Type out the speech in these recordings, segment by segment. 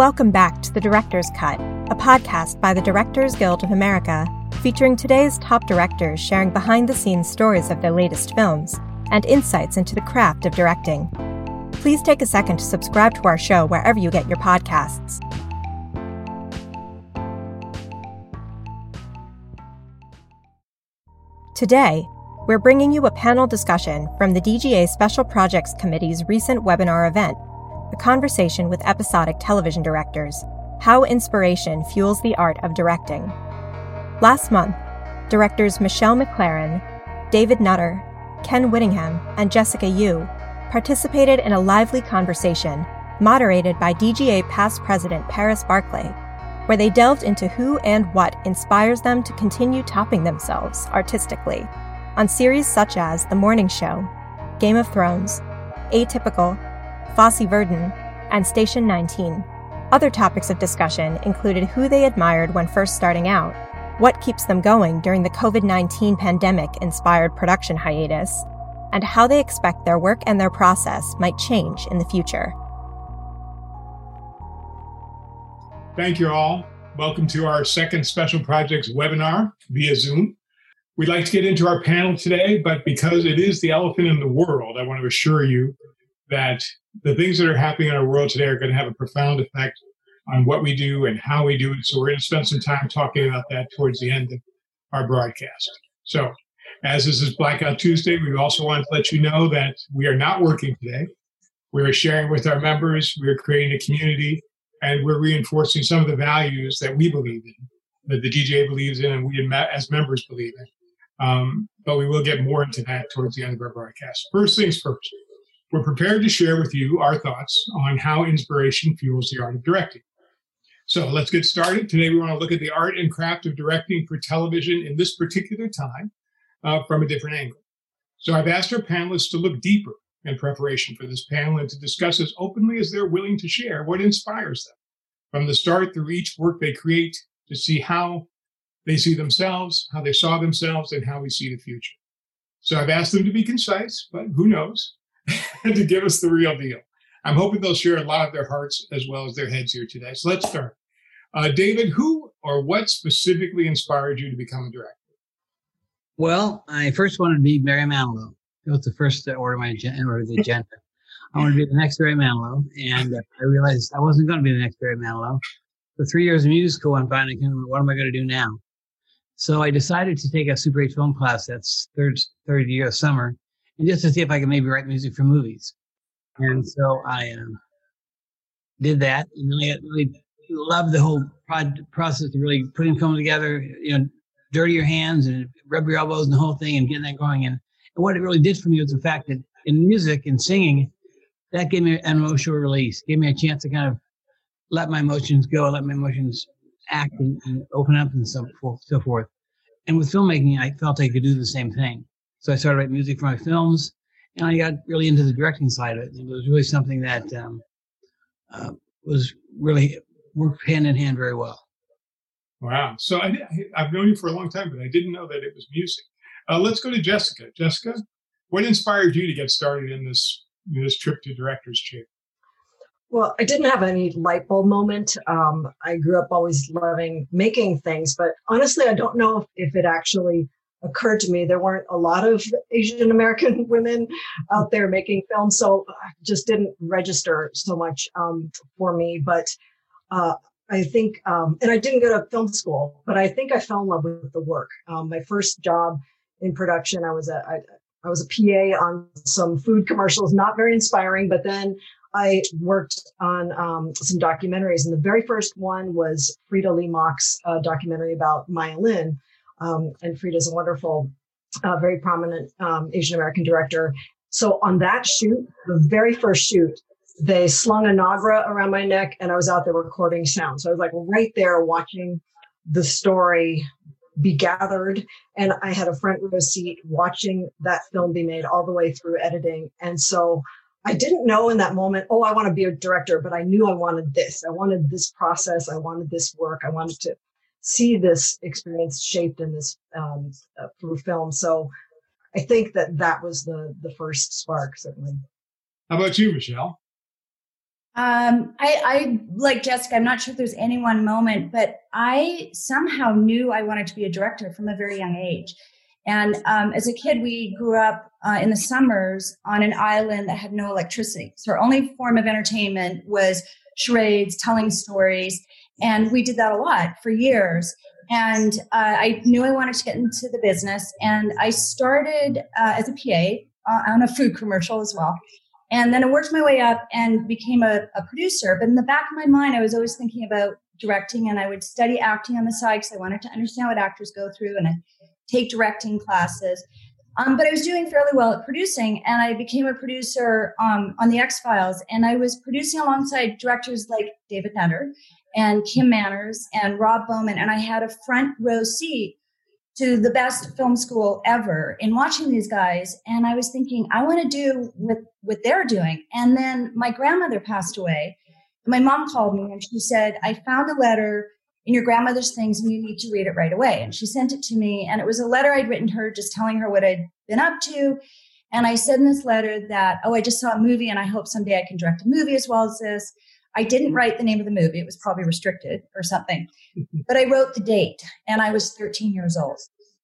Welcome back to The Director's Cut, a podcast by the Directors Guild of America, featuring today's top directors sharing behind the scenes stories of their latest films and insights into the craft of directing. Please take a second to subscribe to our show wherever you get your podcasts. Today, we're bringing you a panel discussion from the DGA Special Projects Committee's recent webinar event, a conversation with episodic television directors, how inspiration fuels the art of directing. Last month, directors Michelle MacLaren, David Nutter, Ken Whittingham, and Jessica Yu participated in a lively conversation moderated by DGA past president Paris Barclay, where they delved into who and what inspires them to continue topping themselves artistically on series such as The Morning Show, Game of Thrones, Atypical, Fosse Verdon, and Station 19. Other topics of discussion included who they admired when first starting out, what keeps them going during the COVID 19 pandemic inspired production hiatus, and how they expect their work and their process might change in the future. Thank you all. Welcome to our second Special Projects webinar via Zoom. We'd like to get into our panel today, but because it is the elephant in the world, I want to assure you that the things that are happening in our world today are going to have a profound effect on what we do and how we do it. So we're going to spend some time talking about that towards the end of our broadcast. So as this is Blackout Tuesday, we also want to let you know that we are not working today. We are sharing with our members, we are creating a community, and we're reinforcing some of the values that we believe in, that the DGA believes in, and we as members believe in. Um, but we will get more into that towards the end of our broadcast. First things first, we're prepared to share with you our thoughts on how inspiration fuels the art of directing. So let's get started. Today, we want to look at the art and craft of directing for television in this particular time uh, from a different angle. So I've asked our panelists to look deeper in preparation for this panel and to discuss as openly as they're willing to share what inspires them from the start through each work they create to see how they see themselves, how they saw themselves, and how we see the future. So I've asked them to be concise, but who knows, to give us the real deal. I'm hoping they'll share a lot of their hearts as well as their heads here today. So let's start. Uh, David, who or what specifically inspired you to become a director? Well, I first wanted to be Barry Manilow. That was the first order of my agenda, or the agenda. I wanted to be the next Barry Manilow, and uh, I realized I wasn't going to be the next Barry Manilow. For three years of music school, I'm finding, what am I going to do now? So I decided to take a Super 8 film class. That's third third year of summer, and just to see if I could maybe write music for movies. And so I um, did that, and I really loved the whole process of really putting film together. You know, dirty your hands and rub your elbows and the whole thing, and getting that going. And, and what it really did for me was the fact that in music and singing, that gave me an emotional release, gave me a chance to kind of let my emotions go, let my emotions act and, and open up and so forth. And with filmmaking, I felt I could do the same thing. So I started writing music for my films, and I got really into the directing side of it. It was really something that um, uh, was really worked hand in hand very well. Wow. So I, have known you for a long time, but I didn't know that it was music. Uh, let's go to Jessica. Jessica, what inspired you to get started in this in this trip to director's chair? Well, I didn't have any light bulb moment. Um, I grew up always loving making things, but honestly, I don't know if, if it actually occurred to me. There weren't a lot of Asian American women out there making films, so just didn't register so much um, for me. But uh, I think, um, and I didn't go to film school, but I think I fell in love with the work. Um, my first job in production, I was a I, I was a PA on some food commercials, not very inspiring, but then I worked on um, some documentaries, and the very first one was Freida Lee Mock's uh, documentary about Maya Lin. Um, and Freida is a wonderful, uh, very prominent um, Asian American director. So on that shoot, the very first shoot, they slung a Nagra around my neck, and I was out there recording sound. So I was like right there watching the story be gathered. And I had a front row seat watching that film be made all the way through editing. And so I didn't know in that moment, oh, I want to be a director, but I knew I wanted this. I wanted this process. I wanted this work. I wanted to see this experience shaped in this um, uh, through film. So I think that that was the the first spark, certainly. How about you, Michelle? Um, I, I like Jessica. I'm not sure if there's any one moment, but I somehow knew I wanted to be a director from a very young age. And um, as a kid, we grew up uh, in the summers on an island that had no electricity. So our only form of entertainment was charades, telling stories, and we did that a lot for years. And uh, I knew I wanted to get into the business, and I started uh, as a PA uh, on a food commercial as well. And then I worked my way up and became a, a, producer. But in the back of my mind, I was always thinking about directing, and I would study acting on the side because I wanted to understand what actors go through and I take directing classes. Um, but I was doing fairly well at producing, and I became a producer um, on the X Files. And I was producing alongside directors like David Nutter and Kim Manners and Rob Bowman, and I had a front row seat to the best film school ever in watching these guys and i was thinking i want to do what what they're doing. And then my grandmother passed away. My mom called me and she said i found a letter in your grandmother's things and you need to read it right away. And she sent it to me and it was a letter i'd written her just telling her what i'd been up to. And i said in this letter that oh i just saw a movie and i hope someday i can direct a movie as well as this I didn't write the name of the movie. It was probably restricted or something. but I wrote the date and I was 13 years old.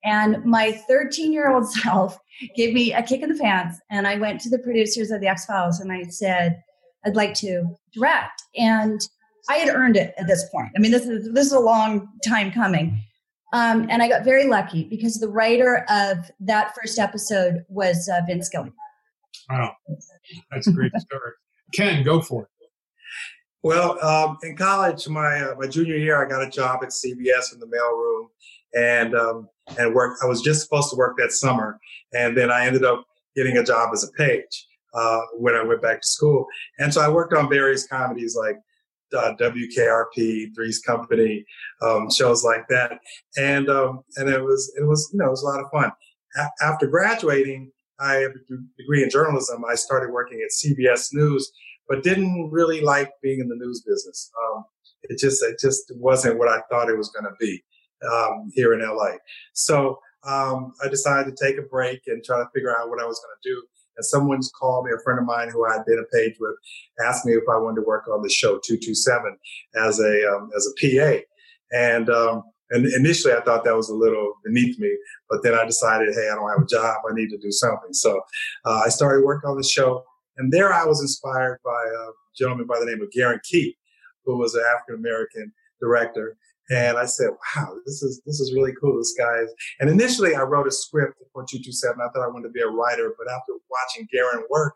And my 13 year old self gave me a kick in the pants. And I went to the producers of the X Files and I said, I'd like to direct. And I had earned it at this point. I mean, this is, this is a long time coming. Um, and I got very lucky because the writer of that first episode was uh, Vince Gilligan. Wow. That's a great story. Ken, go for it. Well, um, in college, my uh, my junior year, I got a job at CBS in the mailroom, and um, and work. I was just supposed to work that summer, and then I ended up getting a job as a page uh, when I went back to school. And so I worked on various comedies like uh, WKRP, Three's Company, um, shows like that, and um, and it was it was you know it was a lot of fun. A- after graduating, I have a degree in journalism. I started working at CBS News but didn't really like being in the news business. Um, it just it just wasn't what I thought it was going to be um, here in LA. So um, I decided to take a break and try to figure out what I was going to do. And someone's called me, a friend of mine who I been a page with, asked me if I wanted to work on the show 227 as a um, as a PA. And um, and initially I thought that was a little beneath me, but then I decided, hey, I don't have a job. I need to do something. So uh, I started working on the show. And there I was inspired by a gentleman by the name of Gerren Keith, who was an African American director. And I said, wow, this is this is really cool. This guy is and initially I wrote a script for 227. I thought I wanted to be a writer, but after watching Gerren work,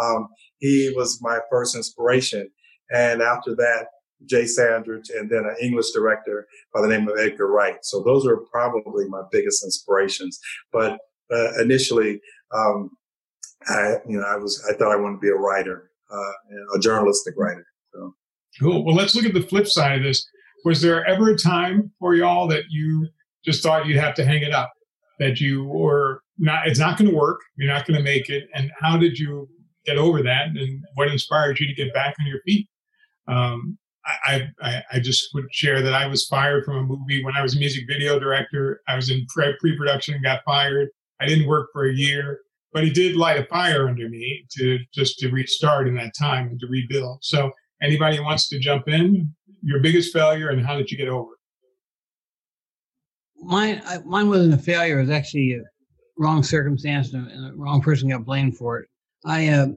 um, he was my first inspiration. And after that, Jay Sandrich, and then an English director by the name of Edgar Wright. So those are probably my biggest inspirations. But uh, initially, um, I, you know, I was, I thought I wanted to be a writer, uh, a journalistic writer. So. Cool. Well, let's look at the flip side of this. Was there ever a time for y'all that you just thought you'd have to hang it up, that you were not, it's not going to work, you're not going to make it, and how did you get over that, and what inspired you to get back on your feet? Um, I, I, I just would share that I was fired from a movie when I was a music video director. I was in pre production and got fired. I didn't work for a year but he did light a fire under me to just to restart in that time and to rebuild. So anybody who wants to jump in, your biggest failure and how did you get over it? Mine, I, mine wasn't a failure. It was actually a wrong circumstance and the wrong person got blamed for it. I uh,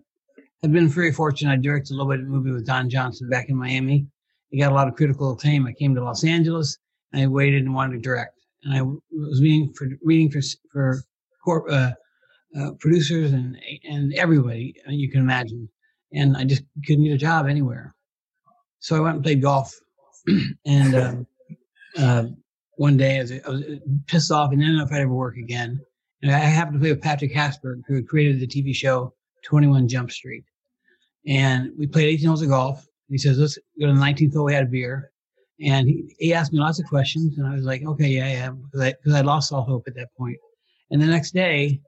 have been very fortunate. I directed a little bit of a movie with Don Johnson back in Miami. He got a lot of critical acclaim. I came to Los Angeles and I waited and wanted to direct. And I was reading for reading for for uh, uh, producers and and everybody uh, you can imagine, and I just couldn't get a job anywhere. So I went and played golf, and um, uh, one day I was, I was, pissed off and didn't know if I'd ever work again. And I happened to play with Patrick Hasburgh, who created the TV show 21 Jump Street. And we played 18 holes of golf. He says, let's go to the 19th hole. We had a beer. And he, he asked me lots of questions. And I was like, okay, yeah, yeah. Because I, I lost all hope at that point. And the next day,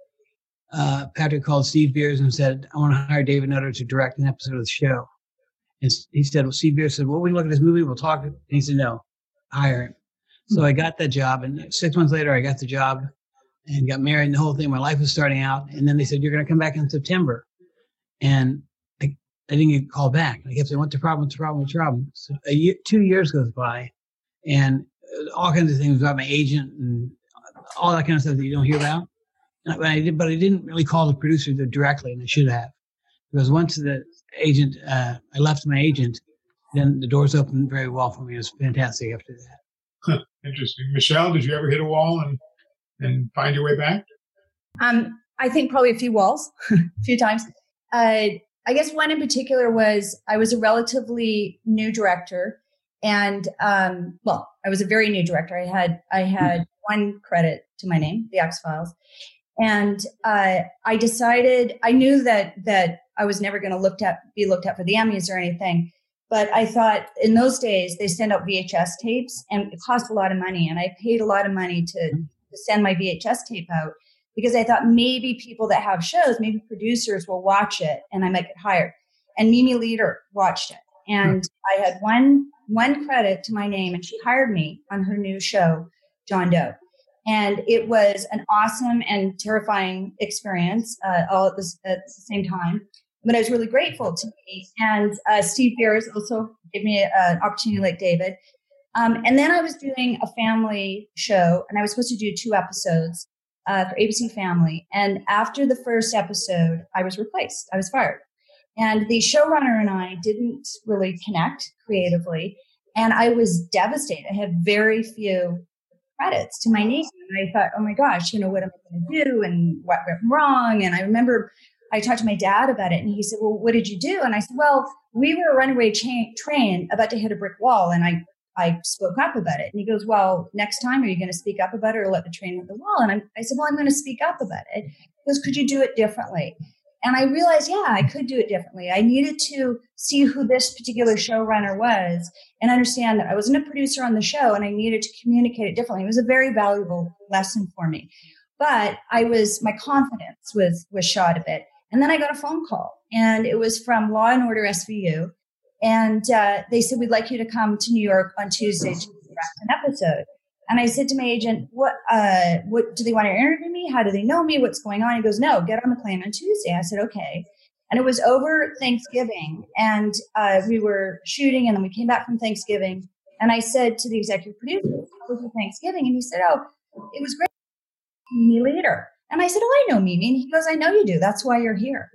uh, Patrick called Steve Beers and said, I want to hire David Nutter to direct an episode of the show. And he said, well, Steve Beers said, well, we look at this movie, we'll talk. And he said, no, hire him. So I got that job. And six months later, I got the job and got married and the whole thing. My life was starting out. And then they said, you're going to come back in September. And I, I didn't get called back. I kept saying, "What's the problem? What's the problem? What's the problem?" So a year, two years goes by, and all kinds of things about my agent and all that kind of stuff that you don't hear about. But I did, but I didn't really call the producer directly, and I should have, because once the agent, uh, I left my agent, then the doors opened very well for me. It was fantastic after that. Interesting, Michelle. Did you ever hit a wall and and find your way back? Um, I think probably a few walls, a few times. Uh, I guess one in particular was I was a relatively new director, and um, well, I was a very new director. I had I had one credit to my name, The X Files, and uh, I decided I knew that that I was never going to looked at be looked at for the Emmys or anything. But I thought in those days they send out VHS tapes and it cost a lot of money, and I paid a lot of money to, to send my VHS tape out because I thought maybe people that have shows, maybe producers will watch it and I might get hired. And Mimi Leder watched it. And I had one one credit to my name and she hired me on her new show, John Doe. And it was an awesome and terrifying experience uh, all at the, at the same time. But I was really grateful to me. And uh, Steve Beers also gave me an opportunity like David. Um, and then I was doing a family show and I was supposed to do two episodes uh, for ABC Family. And after the first episode, I was replaced. I was fired. And the showrunner and I didn't really connect creatively. And I was devastated. I had very few credits to my name. And I thought, oh my gosh, you know, what am I going to do? And what went wrong? And I remember I talked to my dad about it and he said, well, what did you do? And I said, well, we were a runaway cha- train about to hit a brick wall. And I I spoke up about it. And he goes, Well, next time, are you going to speak up about it or let the train hit the wall? And I, I said, Well, I'm going to speak up about it. He goes, Could you do it differently? And I realized, yeah, I could do it differently. I needed to see who this particular showrunner was and understand that I wasn't a producer on the show and I needed to communicate it differently. It was a very valuable lesson for me. But I was, my confidence was, was shot a bit. And then I got a phone call and it was from Law and Order SVU and uh, they said, We'd like you to come to New York on Tuesday to direct an episode. And I said to my agent, What uh, what do they want to interview me? How do they know me? What's going on? He goes, No, get on the plane on Tuesday. I said, Okay. And it was over Thanksgiving. And uh, we were shooting, and then we came back from Thanksgiving. And I said to the executive producer, was Thanksgiving? And he said, Oh, it was great. Mimi Leder. And I said, Oh, I know Mimi. And he goes, I know you do. That's why you're here.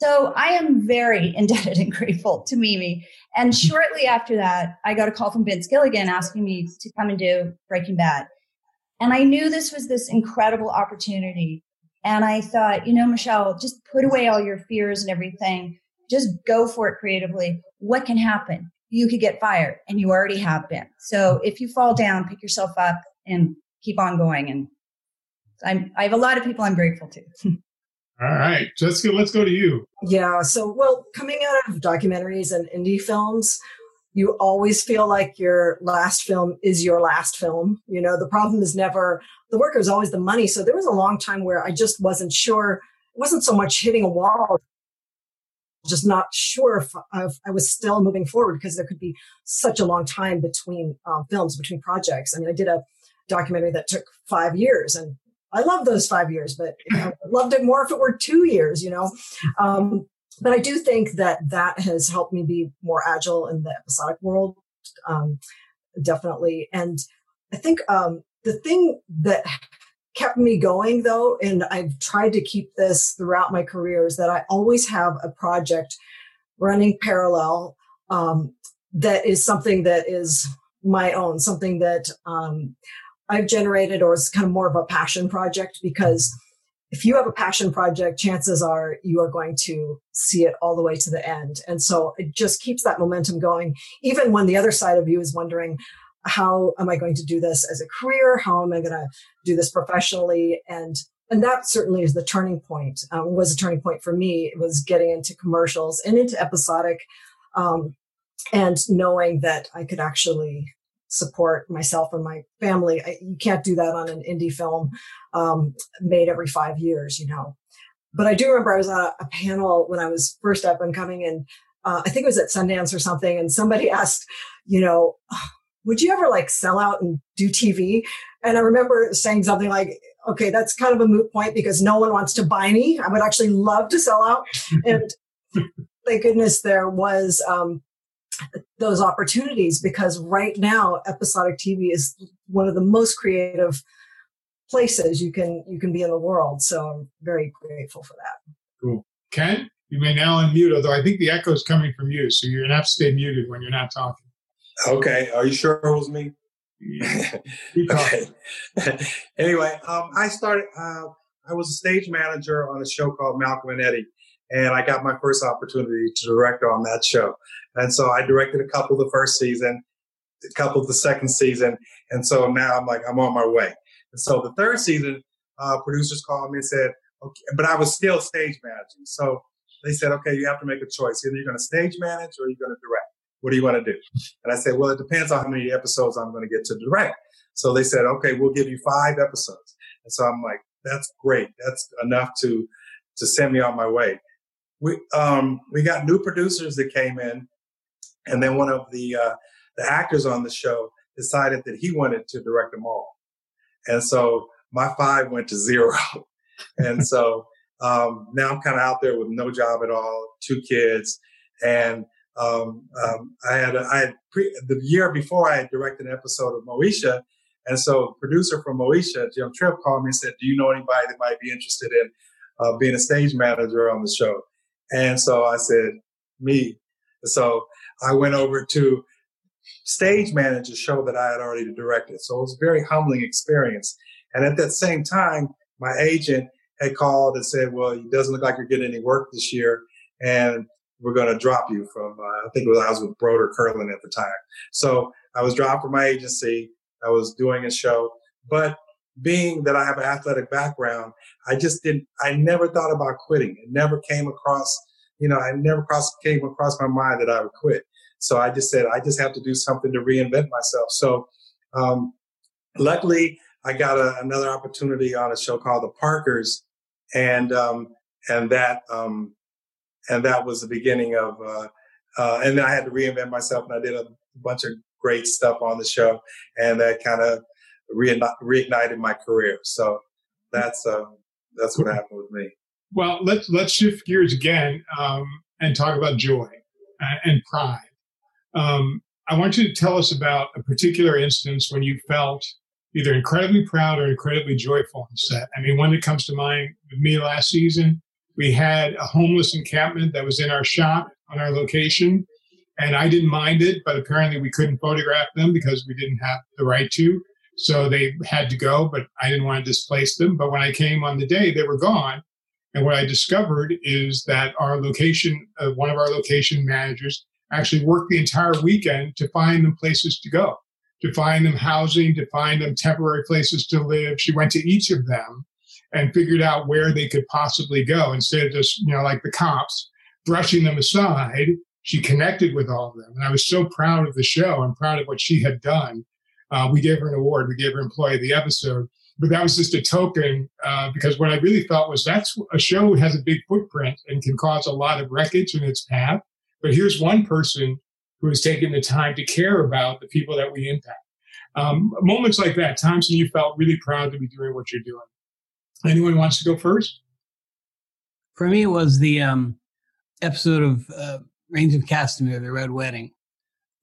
So I am very indebted and grateful to Mimi. And shortly after that, I got a call from Vince Gilligan asking me to come and do Breaking Bad. And I knew this was this incredible opportunity. And I thought, you know, Michelle, just put away all your fears and everything. Just go for it creatively. What can happen? You could get fired and you already have been. So if you fall down, pick yourself up and keep on going. And I'm, I have a lot of people I'm grateful to. All right, Jessica, let's go to you. Yeah. So, well, coming out of documentaries and indie films, you always feel like your last film is your last film. You know, the problem is never the work is always the money. So there was a long time where I just wasn't sure. It wasn't so much hitting a wall, just not sure if, if I was still moving forward because there could be such a long time between um, films, between projects. I mean, I did a documentary that took five years and I love those five years, but I loved it more if it were two years, you know. Um, but I do think that that has helped me be more agile in the episodic world, um, definitely. And I think um, the thing that kept me going, though, and I've tried to keep this throughout my career, is that I always have a project running parallel um, that is something that is my own, something that um, I've generated, or it's kind of more of a passion project because if you have a passion project, chances are you are going to see it all the way to the end. And so it just keeps that momentum going, even when the other side of you is wondering, how am I going to do this as a career? How am I going to do this professionally? And and that certainly is the turning point. Um, was a turning point for me. It was getting into commercials and into episodic, um, and knowing that I could actually support myself and my family. I, you can't do that on an indie film um, made every five years, you know. But I do remember I was on a, a panel when I was first up and coming, and uh, I think it was at Sundance or something, and somebody asked, you know, would you ever like sell out and do TV? And I remember saying something like, okay, that's kind of a moot point because no one wants to buy me. I would actually love to sell out. and thank goodness there was um, those opportunities because right now episodic TV is one of the most creative places you can you can be in the world. So I'm very grateful for that. Cool. Ken, you may now unmute, although I think the echo is coming from you, so you're gonna have to stay muted when you're not talking. Okay. Are you sure it was me? okay. anyway, um, I started. Uh, I was a stage manager on a show called Malcolm and Eddie, and I got my first opportunity to direct on that show. And so I directed a couple the first season, a couple the second season, and so now I'm like I'm on my way. And so the third season, uh, producers called me and said, okay, but I was still stage managing. So they said, okay, you have to make a choice. Either you're going to stage manage or you're going to direct. What do you want to do? And I said, well, it depends on how many episodes I'm going to get to direct. So they said, okay, we'll give you five episodes. And so I'm like, that's great. That's enough to, to send me on my way. We, um, we got new producers that came in and then one of the, uh, the actors on the show decided that he wanted to direct them all. And so my five went to zero. and so um, now I'm kind of out there with no job at all, two kids. And um, um, I had, I had pre- the year before I had directed an episode of Moesha. And so producer from Moesha, Jim Tripp called me and said, do you know anybody that might be interested in uh, being a stage manager on the show? And so I said, me. So I went over to stage manager show that I had already directed. So it was a very humbling experience. And at that same time, my agent had called and said, well, it doesn't look like you're getting any work this year. And we're going to drop you from, uh, I think was, I was with Broder Kurland at the time. So I was dropped from my agency. I was doing a show, but being that I have an athletic background, I just didn't, I never thought about quitting. It never came across, you know, I never cross, came across my mind that I would quit. So I just said, I just have to do something to reinvent myself. So, um, luckily I got a, another opportunity on a show called The Parkers. And, um, and that, um, and that was the beginning of, uh, uh, and then I had to reinvent myself and I did a bunch of great stuff on the show and that kind of reignited my career. So that's, uh, that's what happened with me. Well, let's, let's shift gears again, um, and talk about joy uh, and pride. Um, I want you to tell us about a particular instance when you felt either incredibly proud or incredibly joyful on set. I mean, one that comes to mind with me last season, we had a homeless encampment that was in our shop on our location, and I didn't mind it, but apparently we couldn't photograph them because we didn't have the right to. So they had to go, but I didn't want to displace them. But when I came on the day, they were gone. And what I discovered is that our location, uh, one of our location managers actually worked the entire weekend to find them places to go, to find them housing, to find them temporary places to live. She went to each of them and figured out where they could possibly go instead of just, you know, like the cops brushing them aside. She connected with all of them. And I was so proud of the show and proud of what she had done. Uh, we gave her an award. We gave her Employee of the Episode. But that was just a token uh, because what I really felt was that's a show that has a big footprint and can cause a lot of wreckage in its path. But here's one person who has taken the time to care about the people that we impact. Um, moments like that, times when you felt really proud to be doing what you're doing. Anyone wants to go first? For me, it was the um, episode of uh, Rains of Castamere, The Red Wedding.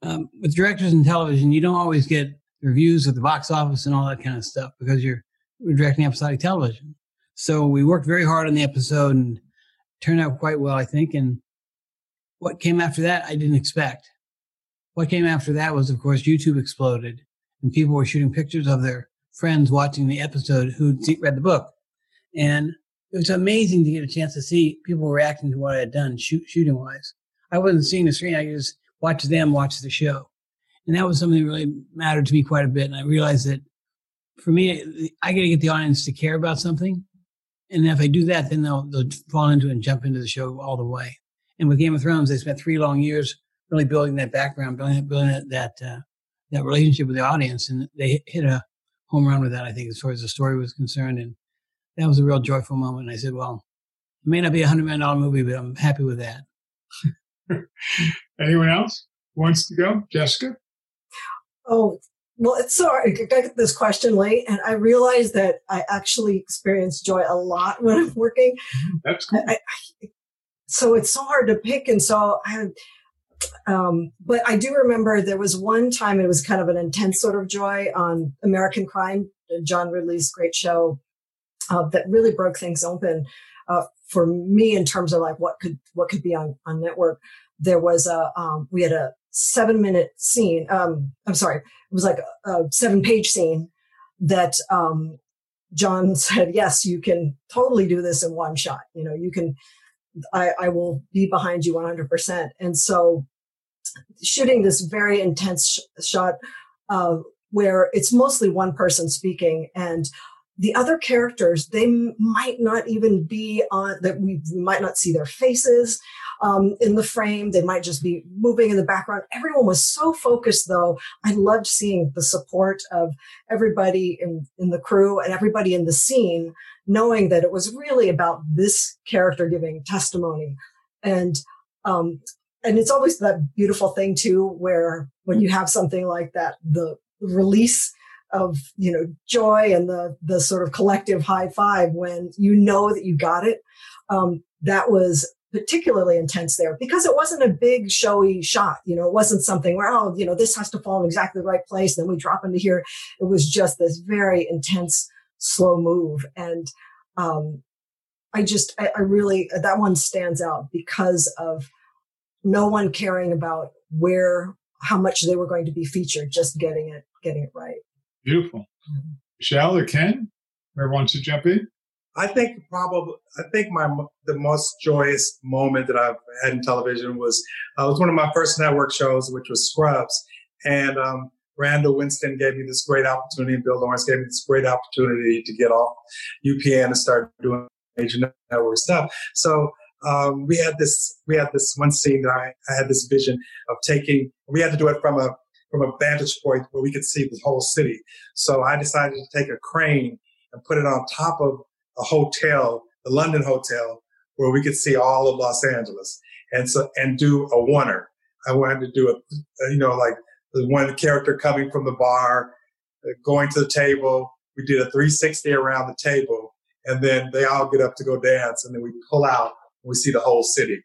Um, with directors in television, you don't always get reviews at the box office and all that kind of stuff because you're, directing episodic television. So we worked very hard on the episode and turned out quite well, I think. And what came after that, I didn't expect. What came after that was, of course, YouTube exploded and people were shooting pictures of their friends watching the episode who'd read the book. And it was amazing to get a chance to see people reacting to what I had done shoot, shooting wise. I wasn't seeing the screen. I just watched them watch the show. And that was something that really mattered to me quite a bit. And I realized that for me, I got to get the audience to care about something. And if I do that, then they'll, they'll fall into and jump into the show all the way. And with Game of Thrones, they spent three long years really building that background, building, building that that, uh, that relationship with the audience, and they hit a home run with that. I think, as far as the story was concerned, and that was a real joyful moment. And I said, "Well, it may not be a hundred million dollar movie, but I'm happy with that." Anyone else wants to go, Jessica? Oh, well, it's sorry. I got this question late, and I realized that I actually experience joy a lot when I'm working. That's cool. I, I, so it's so hard to pick. And so I, um, but I do remember there was one time it was kind of an intense sort of joy on American Crime, John Ridley's great show uh, that really broke things open uh, for me in terms of like what could what could be on on network. There was a um, we had a seven minute scene. Um, I'm sorry, it was like a, a seven page scene that um, John said, yes, you can totally do this in one shot. You know, you can, I, I will be behind you 100%. And so shooting this very intense sh- shot uh, where it's mostly one person speaking and the other characters they might not even be on that we, might not see their faces um, in the frame. They might just be moving in the background. Everyone was so focused, though. I loved seeing the support of everybody in, in the crew and everybody in the scene, knowing that it was really about this character giving testimony. And, um, and it's always that beautiful thing too, where when you have something like that, the release of you know joy and the the sort of collective high five when you know that you got it um, that was particularly intense there because it wasn't a big showy shot. You know, it wasn't something where, oh, you know, this has to fall in exactly the right place. Then we drop into here. It was just this very intense, slow move. And, um, I just, I, I really, that one stands out because of no one caring about where, how much they were going to be featured, just getting it, getting it right. Beautiful. Mm-hmm. Michelle or Ken, whoever wants to jump in? I think probably I think my the most joyous moment that I've had in television was uh, was one of my first network shows, which was Scrubs, and um, Randall Winston gave me this great opportunity, and Bill Lawrence gave me this great opportunity to get off UPN and start doing major network stuff. So um, we had this we had this one scene that I, I had this vision of taking. We had to do it from a from a vantage point where we could see the whole city. So I decided to take a crane and put it on top of a hotel, the London Hotel, where we could see all of Los Angeles, and so and do a oneer. I wanted to do a, you know, like the one character coming from the bar, uh, going to the table. We did a 360 around the table, and then they all get up to go dance, and then we pull out and we see the whole city,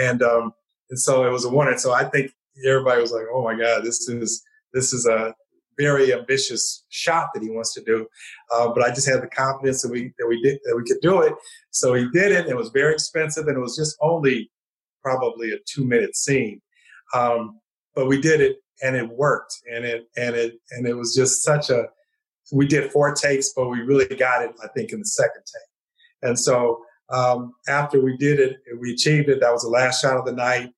and um, and so it was a oneer. So I think everybody was like, "Oh my God, this is this is a very ambitious shot that he wants to do. Uh, but I just had the confidence that we that we did that we could do it. So he did it. It was very expensive, and it was just only probably a two minute scene. Um, but we did it, and it worked, and it and it and it was just such a. We did four takes, but we really got it, I think, in the second take. And so um, after we did it, we achieved it. That was the last shot of the night,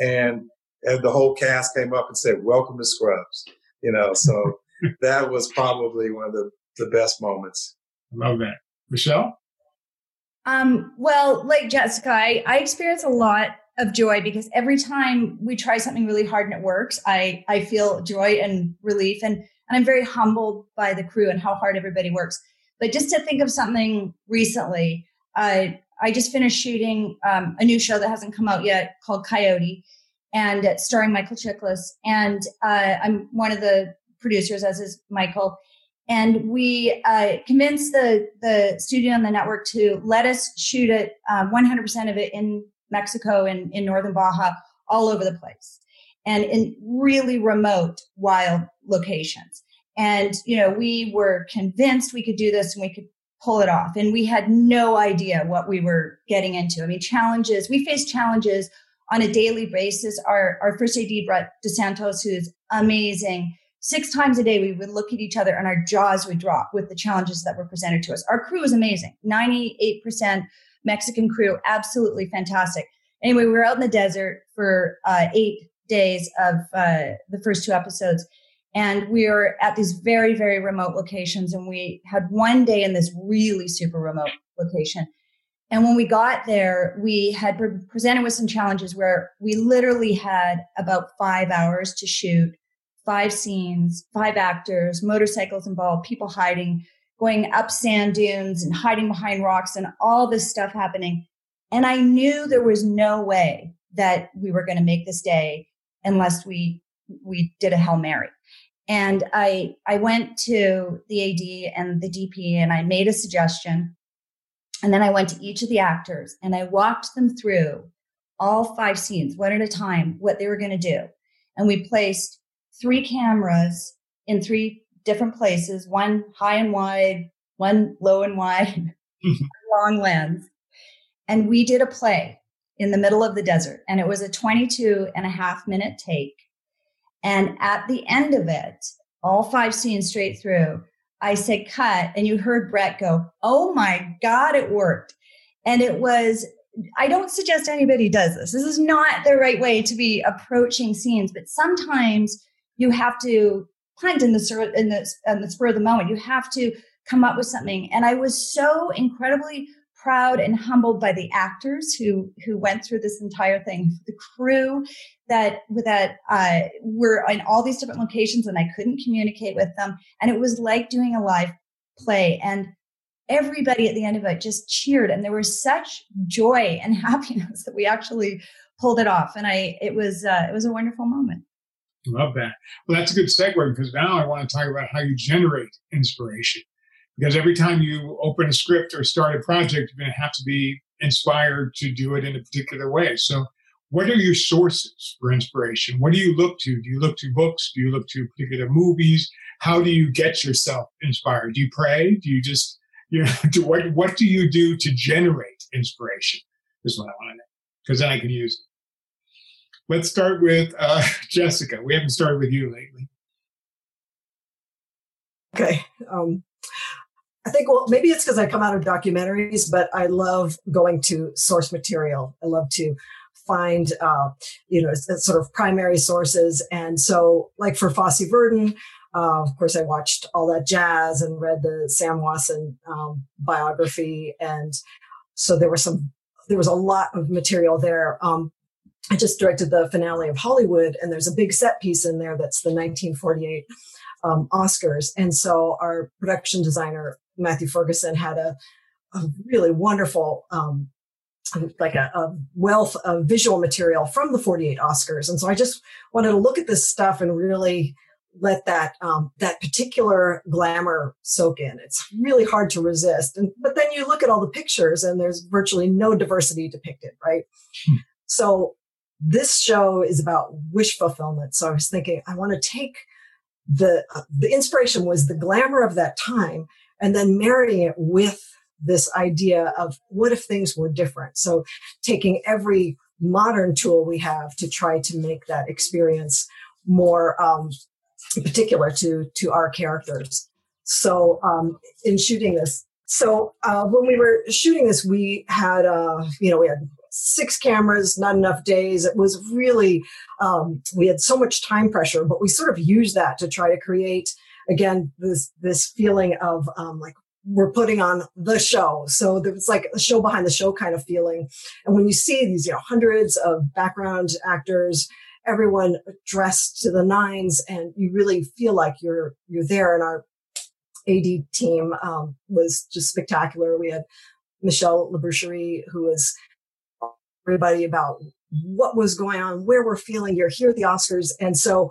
and and the whole cast came up and said, "Welcome to Scrubs." you know, so that was probably one of the, the best moments. I Love that. Michelle? Um, well, like Jessica, I, I experience a lot of joy because every time we try something really hard and it works, I, I feel joy and relief. And, and I'm very humbled by the crew and how hard everybody works. But just to think of something recently, uh, I just finished shooting um, a new show that hasn't come out yet called Coyote and it's starring Michael Chiklis. And uh, I'm one of the producers, as is Michael. And we uh, convinced the the studio and the network to let us shoot it um, 100% of it in Mexico and in northern Baja, all over the place, and in really remote, wild locations. And you know, we were convinced we could do this and we could pull it off. And we had no idea what we were getting into. I mean, challenges. We faced challenges on a daily basis. Our, our first AD, Brett DeSantos, who's amazing, six times a day, we would look at each other and our jaws would drop with the challenges that were presented to us. Our crew was amazing 98% Mexican crew, absolutely fantastic. Anyway, we were out in the desert for uh, eight days of uh, the first two episodes. And we were at these very, very remote locations. And we had one day in this really super remote location. And when we got there, we had been presented with some challenges where we literally had about five hours to shoot five scenes, five actors, motorcycles involved, people hiding, going up sand dunes and hiding behind rocks and all this stuff happening. And I knew there was no way that we were going to make this day unless we, we did a Hail Mary. And I, I went to the AD and the DP and I made a suggestion and then I went to each of the actors and I walked them through all five scenes, one at a time, what they were going to do. And we placed three cameras in three different places, one high and wide, one low and wide, mm-hmm. long lens. And we did a play in the middle of the desert. And it was a 22 and a half minute take. And at the end of it, all five scenes straight through, I said cut, and you heard Brett go, Oh my God, it worked. And it was, I don't suggest anybody does this. This is not the right way to be approaching scenes, but sometimes you have to punt in the, in the, in the spur of the moment. You have to come up with something. And I was so incredibly proud and humbled by the actors who who went through this entire thing. The crew that that uh, were in all these different locations and i couldn't communicate with them. And it was like doing a live play. And everybody at the end of it just cheered. And there was such joy and happiness that we actually pulled it off. And i it was uh, it was a wonderful moment. Love that. Well that's a good segue because now i want to talk about how you generate inspiration because every time you open a script or start a project, you're going to have to be inspired to do it in a particular way. So, what are your sources for inspiration? What do you look to? Do you look to books? Do you look to particular movies? How do you get yourself inspired? Do you pray? Do you just, you know, do, what, what do you do to generate inspiration? Is what I want to know, because then I can use it. Let's start with uh, Jessica. We haven't started with you lately. Okay. Um, I think, well, maybe it's because I come out of documentaries, but I love going to source material. I love to find, uh, you know, sort of primary sources. And so, like for Fosse Verdon, uh, of course, I watched all that jazz and read the Sam Wasson um, biography. And so there was some, there was a lot of material there. Um, I just directed the finale of Hollywood, and there's a big set piece in there that's the 1948 um, Oscars. And so our production designer Matthew Ferguson had a, a really wonderful, um, like a, a, wealth of visual material from the 48 Oscars. And so I just wanted to look at this stuff and really let that um, that particular glamour soak in. It's really hard to resist. And but then you look at all the pictures and there's virtually no diversity depicted, right? Hmm. So this show is about wish fulfillment. So I was thinking I want to take the uh, the inspiration was the glamour of that time and then marrying it with this idea of what if things were different? So taking every modern tool we have to try to make that experience more um, particular to to our characters. So um, in shooting this, so uh, when we were shooting this, we had uh, you know we had six cameras, not enough days. It was really um, we had so much time pressure, but we sort of used that to try to create again this this feeling of um, like we're putting on the show. So there's like a show behind the show kind of feeling. And when you see these, you know, hundreds of background actors, everyone dressed to the nines, and you really feel like you're you're there. And our AD team um, was just spectacular. We had Michelle Laboucherie, who was everybody about what was going on, where we're feeling. You're here at the Oscars, and so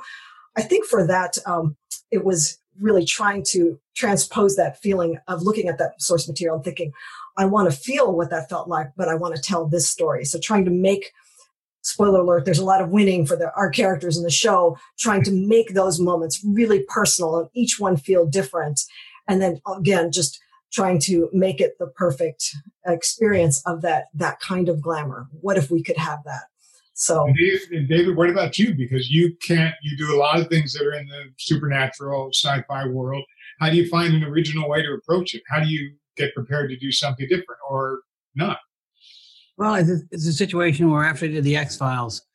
I think for that, um, it was really trying to transpose that feeling of looking at that source material and thinking, I want to feel what that felt like, but I want to tell this story. So trying to make spoiler alert, there's a lot of winning for the, our characters in the show, trying to make those moments really personal and each one feel different. And then again, just trying to make it the perfect experience of that, that kind of glamour. What if we could have that? So, David, David, what about you? Because you can't, you do a lot of things that are in the supernatural sci-fi world. How do you find an original way to approach it? How do you get prepared to do something different or not? Well, it's a, it's a situation where after I did the X Files,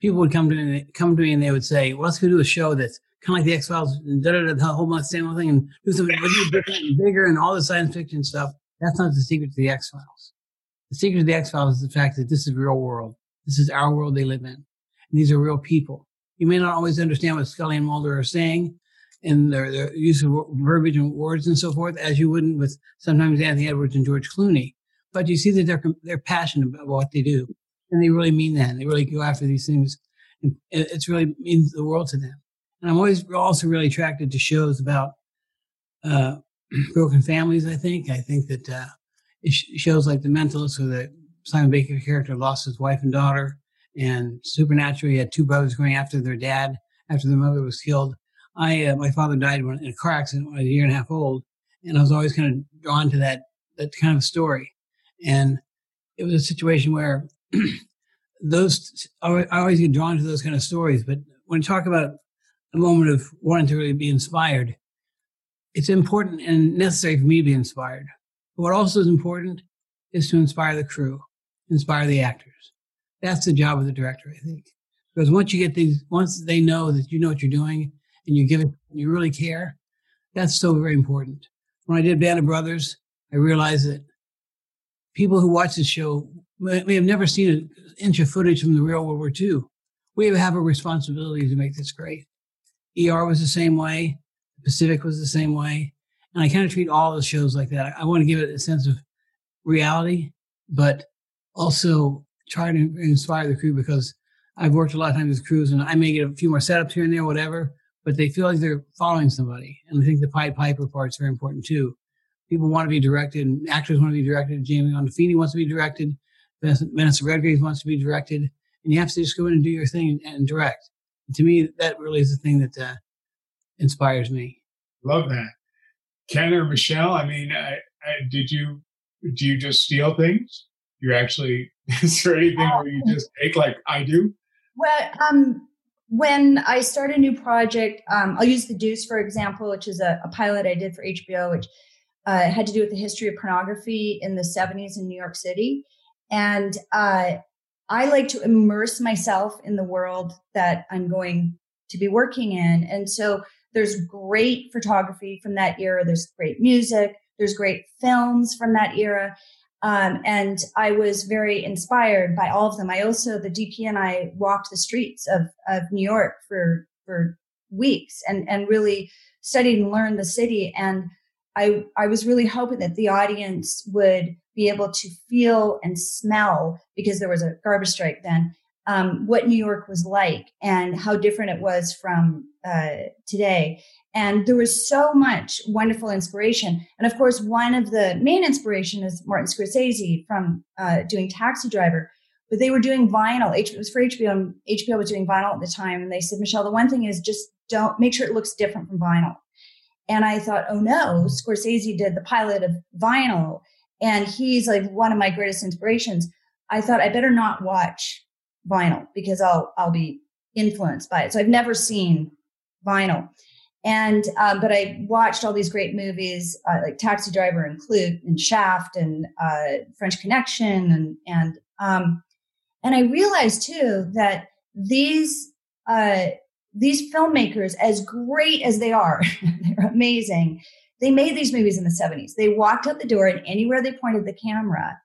people would come to me, come to me and they would say, "Well, let's go do a show that's kind of like the X Files, da da da, the whole month, same whole thing, and do something different and bigger and all the science fiction stuff." That's not the secret to the X Files. The secret to the X Files is the fact that this is real world. This is our world they live in. And these are real people. You may not always understand what Scully and Mulder are saying in their, their use of verbiage and words and so forth, as you wouldn't with sometimes Anthony Edwards and George Clooney. But you see that they're, they're passionate about what they do. And they really mean that. They really go after these things. And it's really means the world to them. And I'm always also really attracted to shows about uh, broken families, I think. I think that uh, shows like The Mentalist, where the Simon Baker character lost his wife and daughter, And Supernatural, you had two brothers going after their dad after their mother was killed. I, uh, my father died in a car accident when I was a year and a half old, and I was always kind of drawn to that that kind of story. And it was a situation where those I always get drawn to those kind of stories. But when you talk about a moment of wanting to really be inspired, it's important and necessary for me to be inspired. But what also is important is to inspire the crew, inspire the actors. That's the job of the director, I think. Because once you get these, once they know that you know what you're doing and you give it, you really care, that's so very important. When I did Band of Brothers, I realized that people who watch the show may have never seen an inch of footage from the real World War II. We have a responsibility to make this great. ER was the same way. Pacific was the same way. And I kind of treat all the shows like that. I want to give it a sense of reality, but also try to inspire the crew because I've worked a lot of times with crews and I may get a few more setups here and there, whatever, but they feel like they're following somebody. And I think the Pied Piper part is very important too. People want to be directed and actors want to be directed. Jamie Gandolfini wants to be directed. Vanessa Redgrave wants to be directed. And you have to just go in and do your thing and, and direct. And to me, that really is the thing that uh, inspires me. Love that. Ken or Michelle, I mean, I, I, did you do you just steal things? You actually is there anything where you just take like I do? Well, um, when I start a new project, um, I'll use The Deuce for example, which is a, a pilot I did for HBO, which uh, had to do with the history of pornography in the 70s in New York City. And uh, I like to immerse myself in the world that I'm going to be working in. And so there's great photography from that era. There's great music. There's great films from that era. Um, and I was very inspired by all of them. I also, the DP and I walked the streets of, of New York for, for weeks and, and really studied and learned the city. And I, I was really hoping that the audience would be able to feel and smell because there was a garbage strike then um, what New York was like and how different it was from uh, today. And there was so much wonderful inspiration. And of course, one of the main inspiration is Martin Scorsese from uh, doing Taxi Driver. But they were doing vinyl. It was for HBO, and HBO was doing vinyl at the time. And they said, Michelle, the one thing is just don't make sure it looks different from vinyl. And I thought, oh no, Scorsese did the pilot of vinyl, and he's like one of my greatest inspirations. I thought I better not watch vinyl because I'll I'll be influenced by it. So I've never seen vinyl, and uh, but I watched all these great movies uh, like Taxi Driver and Klute and Shaft and uh, French Connection and and um, and I realized too that these uh, these filmmakers, as great as they are, they're amazing. They made these movies in the 70s. They walked out the door and anywhere they pointed the camera,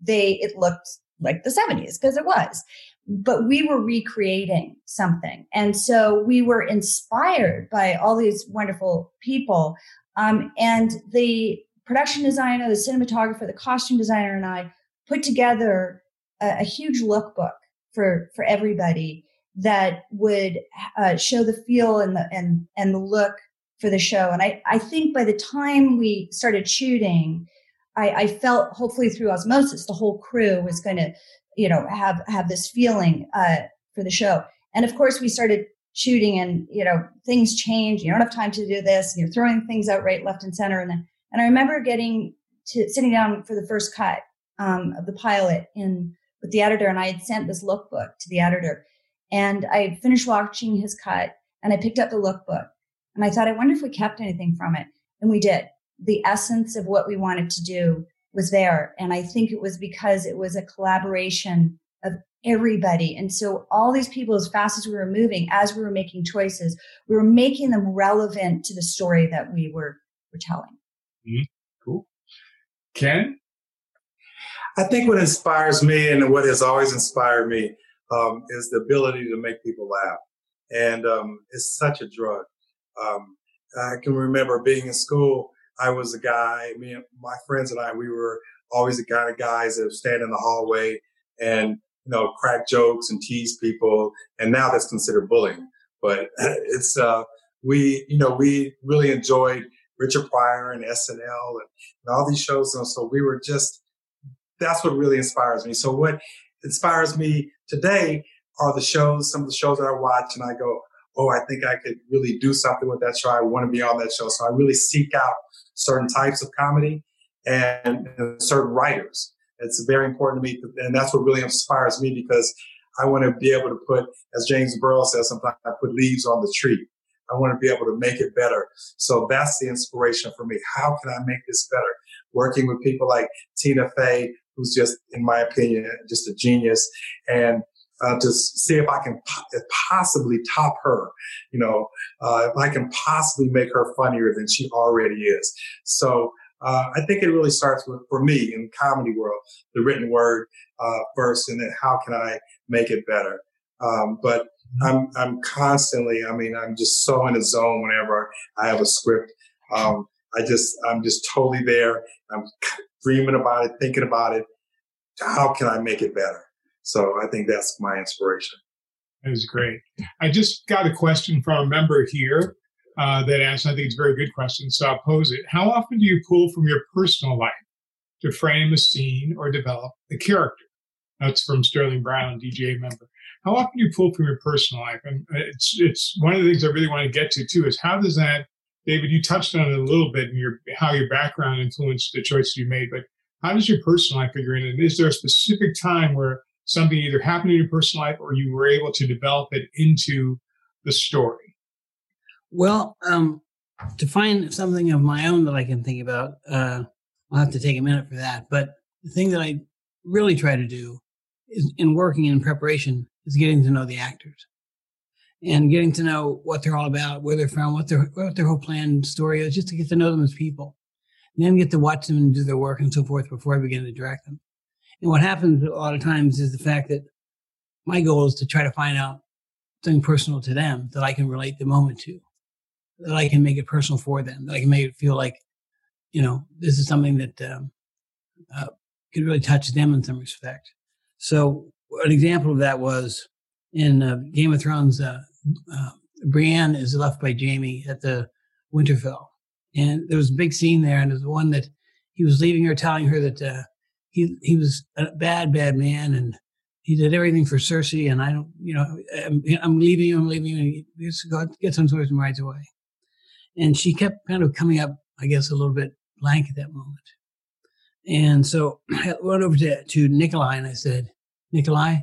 they it looked like the 70s because it was but we were recreating something. And so we were inspired by all these wonderful people. Um, and the production designer, the cinematographer, the costume designer, and I put together a, a huge lookbook for, for everybody that would uh, show the feel and the, and, and the look for the show. And I, I think by the time we started shooting, I, I felt hopefully through osmosis, the whole crew was going to you know have have this feeling uh, for the show. And of course we started shooting and you know things change. You don't have time to do this. You're throwing things out right left and center. And then and i remember getting to sitting down for the first cut um, of the pilot in with the editor and i had sent this lookbook to the editor. And i finished watching his cut and i picked up the lookbook. And i thought i wonder if we kept anything from it. And we did. The essence of what we wanted to do was there. And I think it was because it was a collaboration of everybody. And so all these people, as fast as we were moving, as we were making choices, we were making them relevant to the story that we were, were telling. Mm-hmm. Cool. Ken? I think what inspires me and what has always inspired me um, is the ability to make people laugh. And um, it's such a drug. Um, I can remember being in school I was a guy, me and my friends and I, we were always the kind of guys that stand in the hallway and, you know, crack jokes and tease people. And now that's considered bullying. But it's, uh, we, you know, we really enjoyed Richard Pryor and SNL and, and all these shows. And so we were just, that's what really inspires me. So what inspires me today, are the shows, some of the shows that I watch and I go, oh, I think I could really do something with that show. I want to be on that show. So I really seek out certain types of comedy and, and certain writers. It's very important to me. And that's what really inspires me because I want to be able to put, as James Burrows says sometimes, I put leaves on the tree. I want to be able to make it better. So that's the inspiration for me. How can I make this better? Working with people like Tina Fey, who's just, in my opinion, just a genius, and uh, to see if I can possibly top her, you know, uh, if I can possibly make her funnier than she already is. So uh, I think it really starts with, for me in comedy world, the written word uh, first, and then how can I make it better? Um, but I'm I'm constantly. I mean, I'm just so in a zone whenever I have a script. Um, I just I'm just totally there. I'm dreaming about it, thinking about it. How can I make it better? So I think that's my inspiration. That is great. I just got a question from a member here uh, that asked. I think it's a very good question, so I'll pose it. How often do you pull from your personal life to frame a scene or develop the character? That's from Sterling Brown, DGA member. How often do you pull from your personal life? And it's it's one of the things I really want to get to too is how does that, David? You touched on it a little bit in your how your background influenced the choices you made, but how does your personal life figure in? And is there a specific time where something either happened in your personal life or you were able to develop it into the story? Well, um, to find something of my own that I can think about, uh, I'll have to take a minute for that. But the thing that I really try to do is in working in preparation is getting to know the actors and getting to know what they're all about, where they're from, what their what their whole plan story is, just to get to know them as people, and then get to watch them and do their work and so forth before I begin to direct them. And what happens a lot of times is the fact that my goal is to try to find out something personal to them that I can relate the moment to, that I can make it personal for them, that I can make it feel like, you know, this is something that um, uh, could really touch them in some respect. So an example of that was in uh, Game of Thrones. Uh, uh, Brienne is left by Jaime at the Winterfell, and there was a big scene there, and there's one that he was leaving her, telling her that uh, he he was a bad, bad man, and he did everything for Cersei, and I don't, you know, I'm, I'm leaving you, I'm leaving you, just got get some swords and rides away. And she kept kind of coming up, I guess, a little bit blank at that moment. And so I went over to, to Nikolaj and I said, Nikolaj,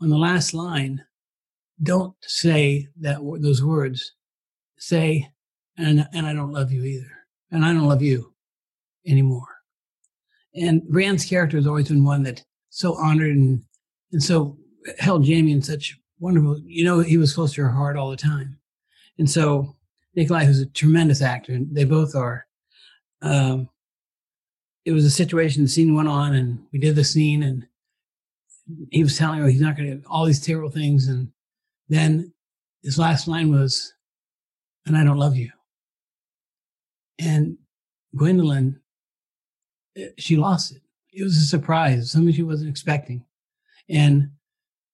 on the last line, don't say that those words. Say, and and I don't love you either, and I don't love you anymore. And Rand's character has always been one that so honored and and so held Jaime in such wonderful. You know, he was close to her heart all the time, and so Nikolaj, who's a tremendous actor, and they both are. Um, it was a situation. The scene went on, and we did the scene, and he was telling her he's not going to all these terrible things, and then his last line was, "And I don't love you." And Gwendoline, she lost it. It was a surprise, something she wasn't expecting, and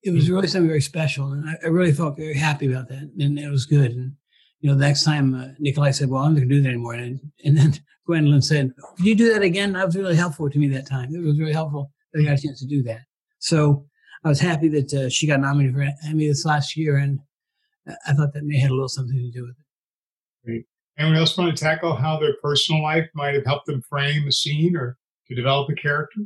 it was really something very special. And I, I really felt very happy about that, and it was good. And you know, the next time uh, Nikolaj said, "Well, I'm not going to do that anymore," and and then Gwendoline said, "Could you do that again?" That was really helpful to me that time. It was really helpful that I got a chance to do that. So I was happy that uh, she got nominated for Emmy this last year, and I thought that may have had a little something to do with it. Great. Anyone else want to tackle how their personal life might have helped them frame a scene or to develop a character?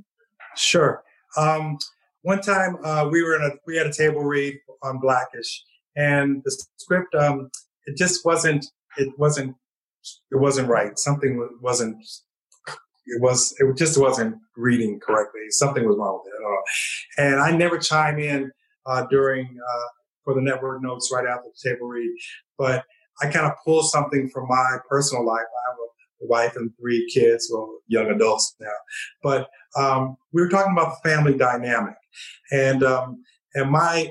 Sure. Um, one time uh, we were in a we had a table read on Blackish, and the script um, it just wasn't it wasn't it wasn't right. Something wasn't it was it just wasn't reading correctly. Something was wrong with it. And I never chime in uh, during uh, for the network notes right after the table read, but I kind of pull something from my personal life. I have a wife and three kids, well, young adults now, but um, we were talking about the family dynamic, and um, and my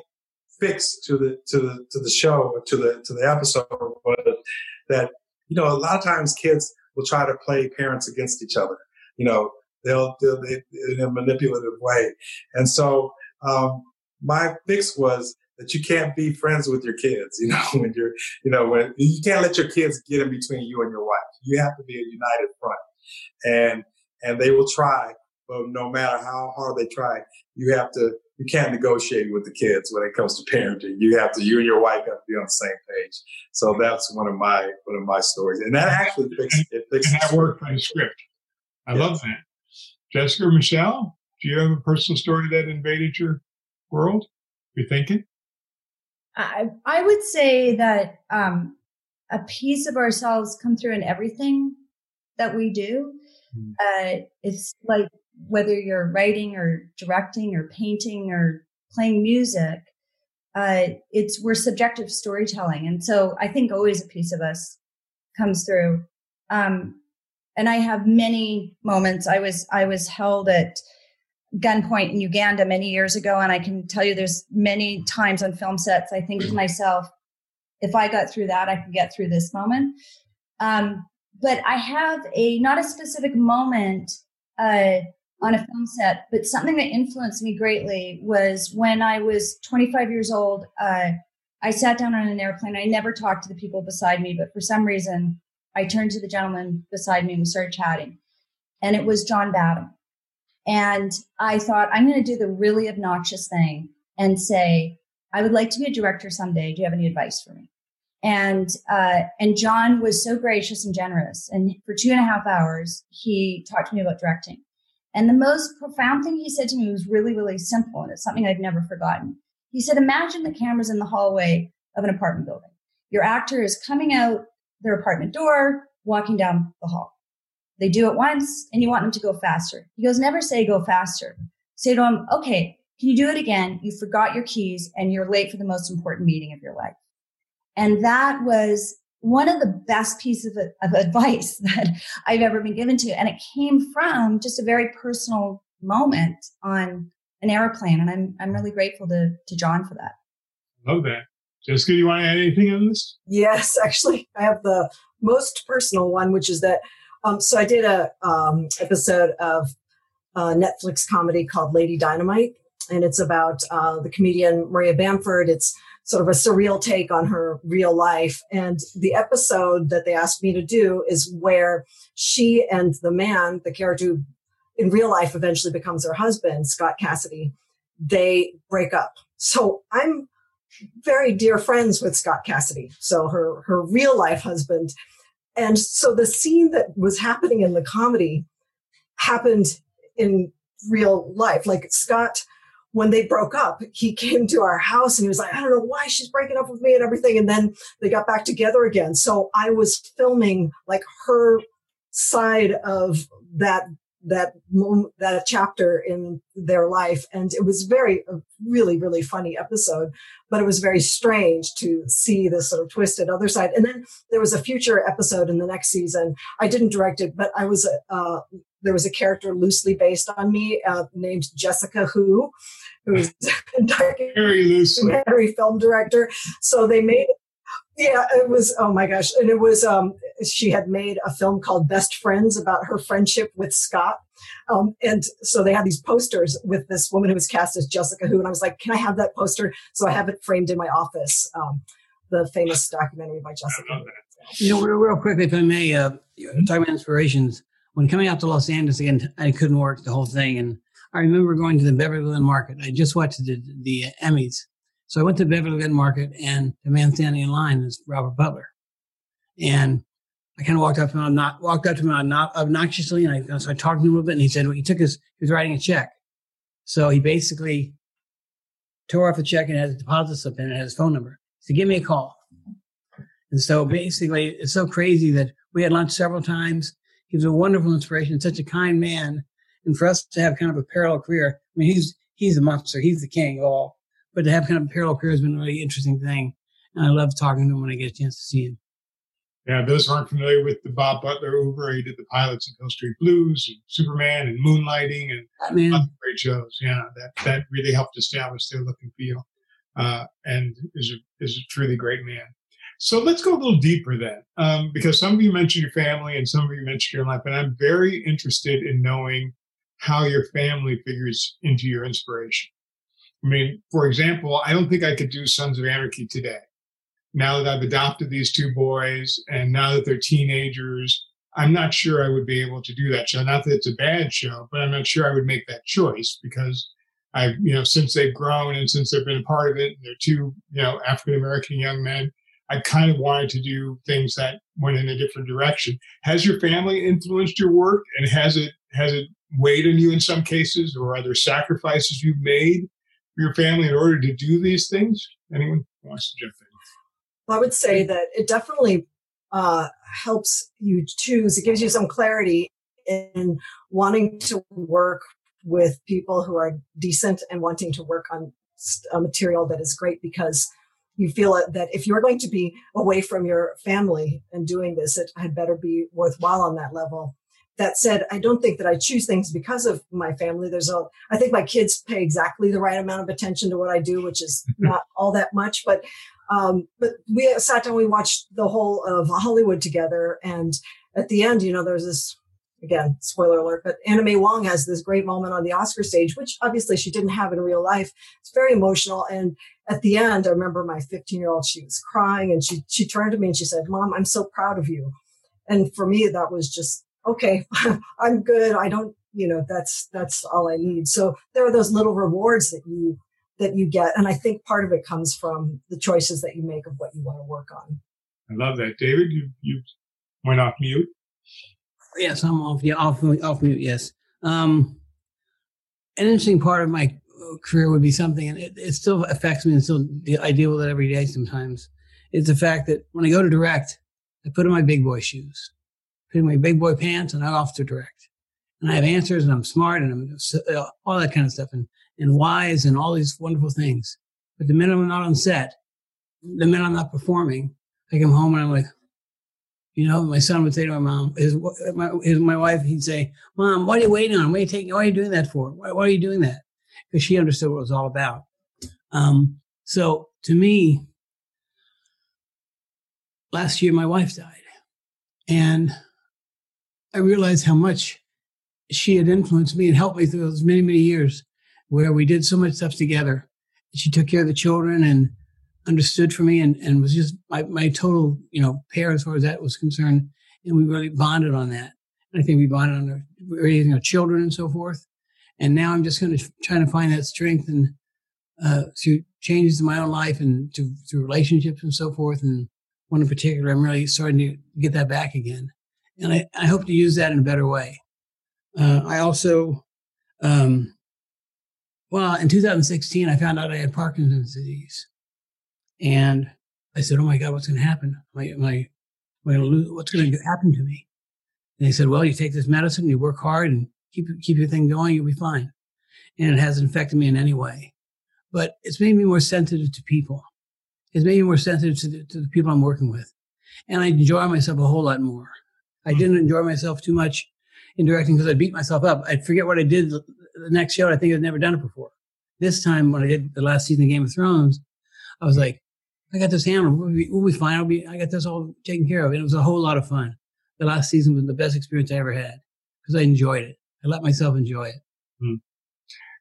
fix to the to the to the show to the to the episode was that you know a lot of times kids will try to play parents against each other. You know, they'll, they'll they, in a manipulative way. And so um, my fix was that you can't be friends with your kids. You know, when you're, you know, when you can't let your kids get in between you and your wife. You have to be a united front, and and they will try, but no matter how hard they try, you have to you can't negotiate with the kids when it comes to parenting. You have to, you and your wife have to be on the same page. So that's one of my one of my stories, and that actually fixes it. Fixes and that worked by the script. I yes. love that. Jessica Michelle, do you have a personal story that invaded your world? You're thinking? I I would say that um, a piece of ourselves come through in everything that we do. Mm. Uh, it's like whether you're writing or directing or painting or playing music, uh, it's we're subjective storytelling, and so I think always a piece of us comes through. Um, and I have many moments. I was I was held at gunpoint in Uganda many years ago, and I can tell you, there's many times on film sets I think to myself, if I got through that, I could get through this moment. Um, but I have a not a specific moment uh, on a film set, but something that influenced me greatly was when I was 25 years old. Uh, I sat down on an airplane. I never talked to the people beside me, but for some reason, I turned to the gentleman beside me and we started chatting. And it was John Badham. And I thought, I'm going to do the really obnoxious thing and say, I would like to be a director someday. Do you have any advice for me? And uh, and John was so gracious and generous. And for two and a half hours, he talked to me about directing. And the most profound thing he said to me was really, really simple, and it's something I've never forgotten. He said, "Imagine the cameras in the hallway of an apartment building. Your actor is coming out their apartment door, walking down the hall. They do it once, and you want them to go faster. He goes, never say go faster. Say to them, okay, can you do it again? You forgot your keys, and you're late for the most important meeting of your life." And that was one of the best pieces of, of advice that I've ever been given to. And it came from just a very personal moment on an airplane. And I'm, I'm really grateful to, to John for that. Love that. Jessica, do you want to add anything on this? Yes, actually, I have the most personal one, which is that. Um, so I did a um, episode of a Netflix comedy called Lady Dynamite, and it's about uh, the comedian Maria Bamford. It's sort of a surreal take on her real life. And the episode that they asked me to do is where she and the man, the character who in real life eventually becomes her husband, Scott Cassidy, they break up. So I'm very dear friends with Scott Cassidy, so her her real life husband. And so the scene that was happening in the comedy happened in real life. Like Scott when they broke up, he came to our house and he was like, I don't know why she's breaking up with me and everything. And then they got back together again. So I was filming like her side of that that that chapter in their life and it was very a really really funny episode but it was very strange to see this sort of twisted other side. And then there was a future episode in the next season. I didn't direct it but i was uh, there was a character loosely based on me uh, named Jessica Who, who's very loosely. very film director. So they made yeah, it was oh my gosh, and it was um she had made a film called Best Friends about her friendship with Scott. Um, and so they had these posters with this woman who was cast as Jessica Who, and I was like, "Can I have that poster?" So I have it framed in my office. Um, the famous documentary by Jessica. You know, real, real quickly, if I may, uh, talking about inspirations when coming out to Los Angeles again, I couldn't work the whole thing. And I remember going to the Beverly Glen Market. I just watched the, the Emmys. So I went to Beverly Glen Market and the man standing in line is Robert Butler. And I kind of walked up to him, not walked up to him not obnoxiously, and I, so I talked to him a little bit. And he said well, he took his, he was writing a check, so he basically tore off the check and had a deposit slip in it, had his phone number. He said, "Give me a call." And so basically, it's so crazy that we had lunch several times. He was a wonderful inspiration, such a kind man. And for us to have kind of a parallel career, I mean, he's he's a monster, he's the king of all. But to have kind of a parallel career has been a really interesting thing. And I love talking to him when I get a chance to see him. Yeah, those who aren't familiar with the Bob Butler oeuvre, he did the pilots of Hill Street Blues and Superman and Moonlighting and other great shows. Yeah, that that really helped establish their look and feel, uh, and is a, is a truly great man. So let's go a little deeper then, um, because some of you mentioned your family and some of you mentioned your life, and I'm very interested in knowing how your family figures into your inspiration. I mean, for example, I don't think I could do Sons of Anarchy today. Now that I've adopted these two boys and now that they're teenagers, I'm not sure I would be able to do that show. Not that it's a bad show, but I'm not sure I would make that choice because I, you know, since they've grown and since they've been a part of it, and they're two, you know, African American young men. I kind of wanted to do things that went in a different direction. Has your family influenced your work, and has it has it weighed on you in some cases, or are there sacrifices you've made your family in order to do these things? Anyone wants to jump in? Well, I would say that it definitely uh, helps you choose. It gives you some clarity in wanting to work with people who are decent and wanting to work on a material that is great because you feel that if you're going to be away from your family and doing this, it had better be worthwhile on that level. That said, I don't think that I choose things because of my family. There's a, I think my kids pay exactly the right amount of attention to what I do, which is not all that much, but, um, but we sat down, we watched the whole of Hollywood together. And at the end, you know, there's this again, spoiler alert, but Anna May Wong has this great moment on the Oscar stage, which obviously she didn't have in real life. It's very emotional. And at the end, I remember my 15 year old, she was crying and she, she turned to me and she said, mom, I'm so proud of you. And for me, that was just, okay, I'm good. I don't, you know, that's, that's all I need. So there are those little rewards that you, that you get. And I think part of it comes from the choices that you make of what you want to work on. I love that. David, you, you went off mute. Yes, I'm off. Yeah, off, off mute. Yes. Um, an interesting part of my career would be something, and it, it still affects me, and still I deal with it every day. Sometimes it's the fact that when I go to direct, I put on my big boy shoes, put in my big boy pants, and I'm off to direct. And I have answers, and I'm smart, and I'm uh, all that kind of stuff, and and wise, and all these wonderful things. But the minute I'm not on set, the minute I'm not performing, I come home and I'm like, you know, my son would say to my mom, his, my, his, my wife, he'd say, Mom, what are you waiting on? What are you taking? Why are you doing that for? Why, why are you doing that? Because she understood what it was all about. Um, so to me, last year my wife died. And I realized how much she had influenced me and helped me through those many, many years where we did so much stuff together. She took care of the children and understood for me and, and was just my, my total, you know, pair as far as that was concerned. And we really bonded on that. And I think we bonded on our, raising our children and so forth. And now I'm just going to try to find that strength and uh, through changes in my own life and to, through relationships and so forth. And one in particular, I'm really starting to get that back again. And I, I hope to use that in a better way. Uh, I also, um, well, in 2016, I found out I had Parkinson's disease. And I said, "Oh my God, what's going to happen? I, am lose, what's going to happen to me?" And they said, "Well, you take this medicine, you work hard, and keep keep your thing going, you'll be fine." And it hasn't affected me in any way, but it's made me more sensitive to people. It's made me more sensitive to the, to the people I'm working with, and I enjoy myself a whole lot more. I didn't enjoy myself too much in directing because I beat myself up. I'd forget what I did the next show. I think I'd never done it before. This time, when I did the last season of Game of Thrones, I was like, I got this hammer. We'll be, we'll be fine. I'll be, I got this all taken care of. And it was a whole lot of fun. The last season was the best experience I ever had because I enjoyed it. I let myself enjoy it. Hmm.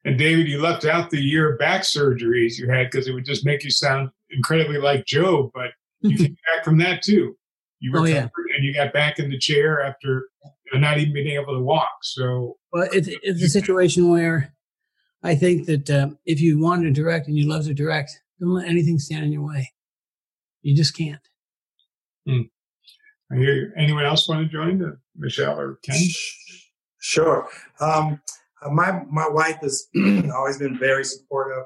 And David, you left out the year back surgeries you had because it would just make you sound incredibly like Joe, but you came back from that too. You oh, yeah. And you got back in the chair after not even being able to walk. So, well, it's, it's a situation where I think that um, if you want to direct and you love to direct, don't let anything stand in your way. You just can't. Hmm. I hear you. Anyone else want to join? Uh, Michelle or Ken? Sure. Um, uh, my my wife has always been very supportive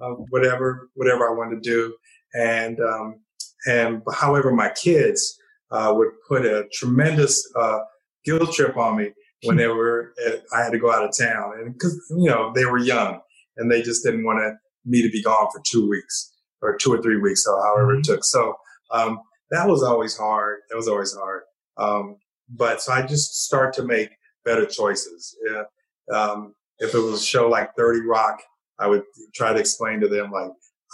of whatever whatever I want to do, and um, and however my kids uh, would put a tremendous uh, guilt trip on me when they were I had to go out of town, and because you know they were young and they just didn't want to me to be gone for two weeks or two or three weeks or however mm-hmm. it took. So um, that was always hard. That was always hard. Um, but so I just start to make better choices. Yeah. Um, if it was a show like 30 Rock, I would try to explain to them like,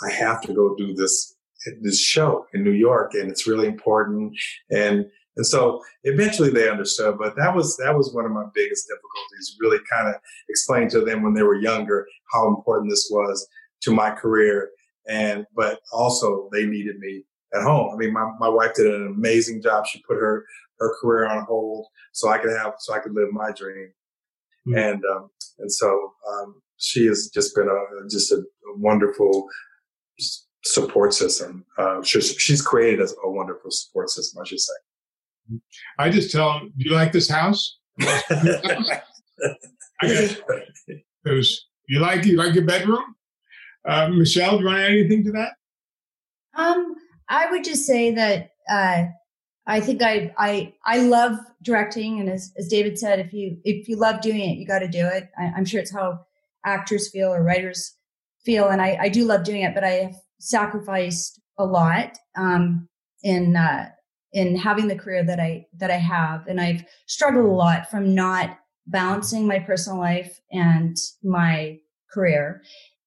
I have to go do this, this show in New York and it's really important. And, and so eventually they understood, but that was, that was one of my biggest difficulties, really kind of explain to them when they were younger how important this was to my career and but also they needed me at home. I mean, my, my wife did an amazing job. She put her her career on hold so I could have so I could live my dream. Mm-hmm. And um, and so um, she has just been a just a wonderful support system. Uh, she's, she's created a, a wonderful support system, I should say. I just tell them, "Do you like this house?" I got those. You like you like your bedroom, uh, Michelle? Do you want to add anything to that? Um, I would just say that uh, I think I I I love directing, and as as David said, if you if you love doing it, you got to do it. I, am sure it's how actors feel or writers feel, and I I do love doing it, but I have sacrificed a lot um, in uh, in having the career that I that I have, and I've struggled a lot from not balancing my personal life and my career.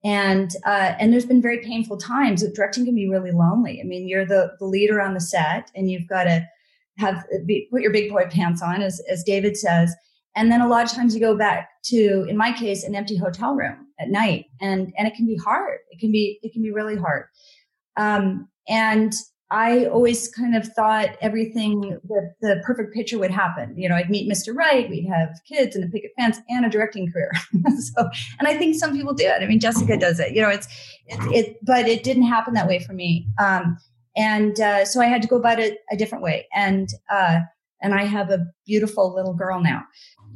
And uh, and there's been very painful times. Directing can be really lonely. I mean, you're the the leader on the set, and you've got to have be, put your big boy pants on, as as David says. And then a lot of times you go back to, in my case, an empty hotel room at night, and and it can be hard. It can be it can be really hard. Um, and I always kind of thought everything that the perfect picture would happen. You know, I'd meet Mr. Right, we'd have kids and a picket fence and a directing career. so, and I think some people do it. I mean, Jessica does it. You know, it's it, it but it didn't happen that way for me. Um, and uh, so I had to go about it a different way. And uh, and I have a beautiful little girl now.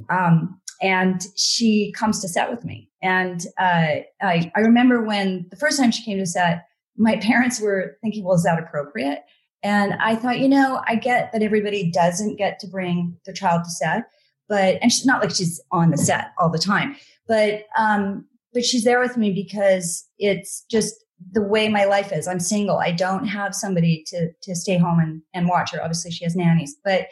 Um, and she comes to set with me. And uh, I, I remember when the first time she came to set, my parents were thinking, well, is that appropriate? And I thought, you know, I get that everybody doesn't get to bring their child to set, but, and she's not like she's on the set all the time, but, um, but she's there with me because it's just the way my life is. I'm single. I don't have somebody to, to stay home and, and watch her. Obviously she has nannies, but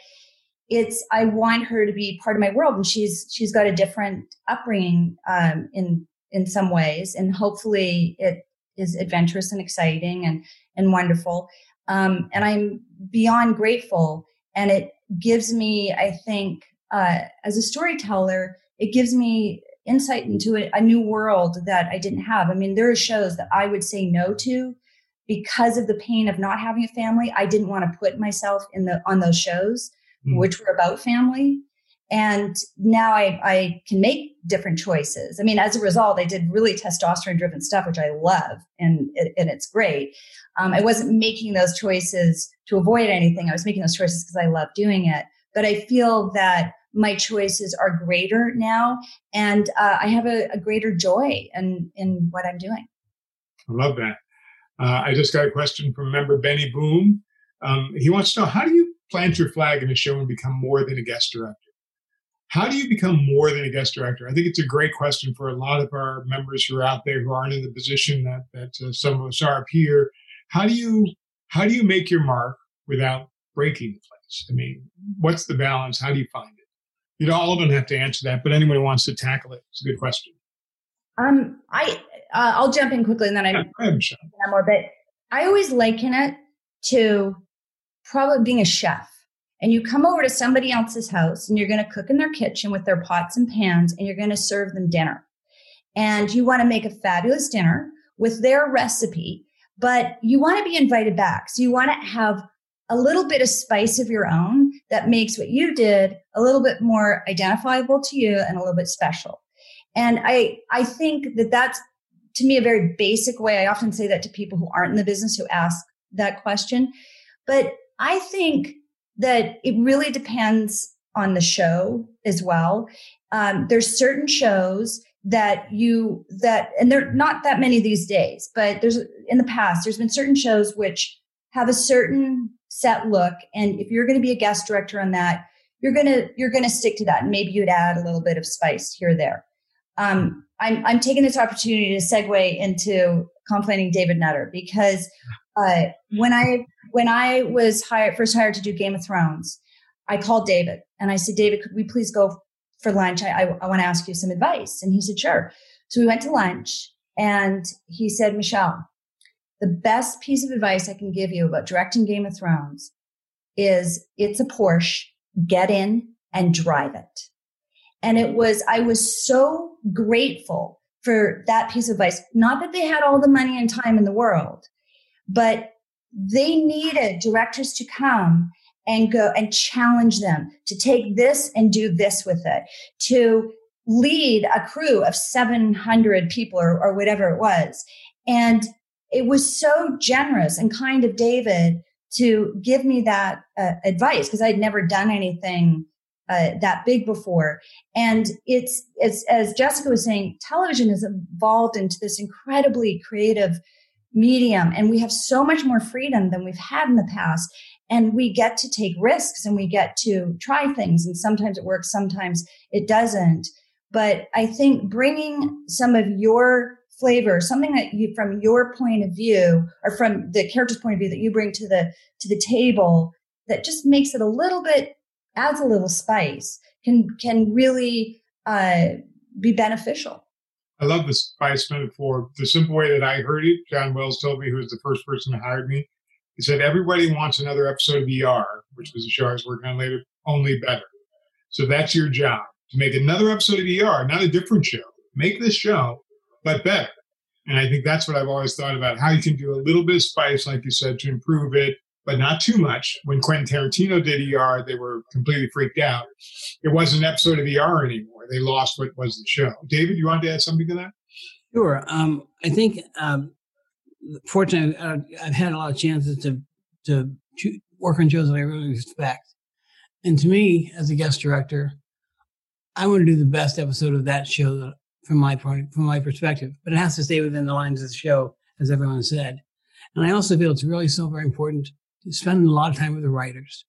it's, I want her to be part of my world and she's, she's got a different upbringing, um, in, in some ways. And hopefully it is adventurous and exciting and and wonderful. Um, and I'm beyond grateful. And it gives me, I think, uh, as a storyteller, it gives me insight into a, a new world that I didn't have. I mean, there are shows that I would say no to because of the pain of not having a family. I didn't want to put myself in the on those shows, mm. which were about family and now I, I can make different choices. I mean, as a result, I did really testosterone driven stuff, which I love and, and it's great. Um, I wasn't making those choices to avoid anything. I was making those choices because I love doing it. But I feel that my choices are greater now and uh, I have a, a, greater joy in, in what I'm doing. I love that. Uh, I just got a question from member Benny Boom. Um, he wants to know how do you plant your flag in a show and become more than a guest director? How do you become more than a guest director? I think it's a great question for a lot of our members who are out there who aren't in the position that that uh, some of us are up here. How do you how do you make your mark without breaking the place? I mean, what's the balance? How do you find it? You know, all of them have to answer that, but anyone who wants to tackle it, it's a good question. Um, I uh, I'll jump in quickly and then I am sure. more. But I always liken it to probably being a chef and you come over to somebody else's house and you're going to cook in their kitchen with their pots and pans and you're going to serve them dinner. And you want to make a fabulous dinner with their recipe, but you want to be invited back. So you want to have a little bit of spice of your own that makes what you did a little bit more identifiable to you and a little bit special. And I, I think that that's to me a very basic way. I often say that to people who aren't in the business who ask that question. But I think that it really depends on the show as well. Um, there's certain shows that you that and there are not that many these days but there's in the past there's been certain shows which have a certain set look and if you're going to be a guest director on that you're to you're to stick to that and maybe you'd add a little bit of spice here or there um, I'm, I'm taking this opportunity to segue into complaining david nutter because uh, when I when I was hired first hired to do Game of Thrones, I called David and I said, David, could we please go for lunch? I, I, I want to ask you some advice. And he said, sure. So we went to lunch and he said, Michelle, the best piece of advice I can give you about directing Game of Thrones is it's a Porsche, get in and drive it. And it was, I was so grateful for that piece of advice. Not that they had all the money and time in the world, but they needed directors to come and go and challenge them to take this and do this with it, to lead a crew of 700 people or, or whatever it was. And it was so generous and kind of David to give me that uh, advice because I'd never done anything uh, that big before. And it's, it's, as Jessica was saying, television has evolved into this incredibly creative medium and we have so much more freedom than we've had in the past. And we get to take risks and we get to try things. And sometimes it works, sometimes it doesn't. But I think bringing some of your flavor, something that you, from your point of view or from the character's point of view that you bring to the, to the table that just makes it a little bit, adds a little spice can, can really, uh, be beneficial. I love the spice metaphor. The simple way that I heard it, John Wells told me, who was the first person who hired me, he said, everybody wants another episode of ER, which was a show I was working on later, only better. So that's your job to make another episode of ER, not a different show. Make this show, but better. And I think that's what I've always thought about how you can do a little bit of spice, like you said, to improve it, but not too much. When Quentin Tarantino did ER, they were completely freaked out. It wasn't an episode of ER anymore. They lost what was the show. David, you want to add something to that? Sure. Um, I think, um, fortunately, uh, I've had a lot of chances to to work on shows that I really respect. And to me, as a guest director, I want to do the best episode of that show from my point, from my perspective. But it has to stay within the lines of the show, as everyone said. And I also feel it's really so very important spend a lot of time with the writers.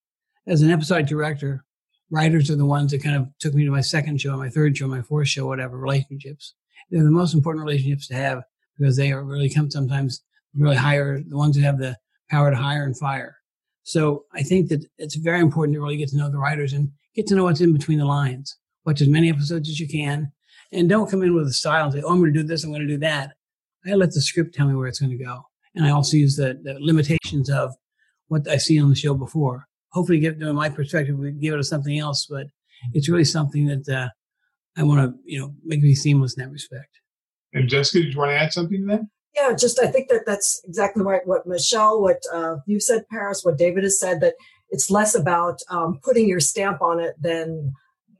As an episode director, writers are the ones that kind of took me to my second show, my third show, my fourth show, whatever, relationships. They're the most important relationships to have because they are really come sometimes really hire the ones that have the power to hire and fire. So I think that it's very important to really get to know the writers and get to know what's in between the lines. Watch as many episodes as you can. And don't come in with a style and say, oh, I'm going to do this, I'm going to do that. I let the script tell me where it's going to go. And I also use the, the limitations of what I've seen on the show before. Hopefully, give to my perspective, we give it to something else, but it's really something that uh, I want to, you know, make me seamless in that respect. And Jessica, did you want to add something to that? Yeah, just I think that that's exactly right. What Michelle, what uh, you said, Paris, what David has said, that it's less about um, putting your stamp on it than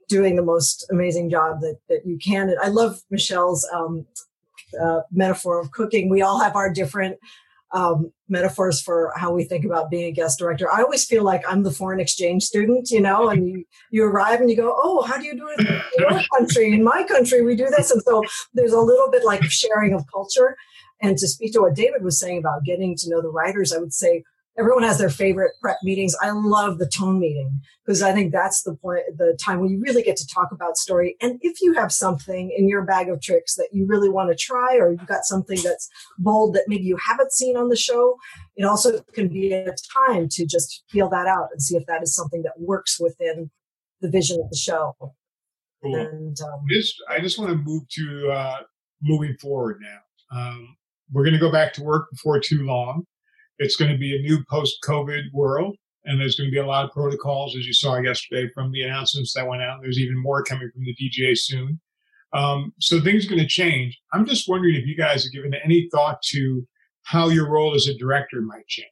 doing the most amazing job that, that you can. And I love Michelle's um, uh, metaphor of cooking. We all have our different um, metaphors for how we think about being a guest director. I always feel like I'm the foreign exchange student, you know, and you, you arrive and you go, Oh, how do you do it in your country? In my country, we do this. And so there's a little bit like sharing of culture. And to speak to what David was saying about getting to know the writers, I would say everyone has their favorite prep meetings. I love the tone meeting because I think that's the point, the time when you really get to talk about story. And if you have something in your bag of tricks that you really want to try, or you've got something that's bold that maybe you haven't seen on the show, it also can be a time to just feel that out and see if that is something that works within the vision of the show. Cool. And um, just, I just want to move to uh, moving forward now. Um, we're going to go back to work before too long. It's going to be a new post COVID world. And there's going to be a lot of protocols, as you saw yesterday from the announcements that went out. There's even more coming from the DGA soon. Um, so things are going to change. I'm just wondering if you guys have given any thought to how your role as a director might change.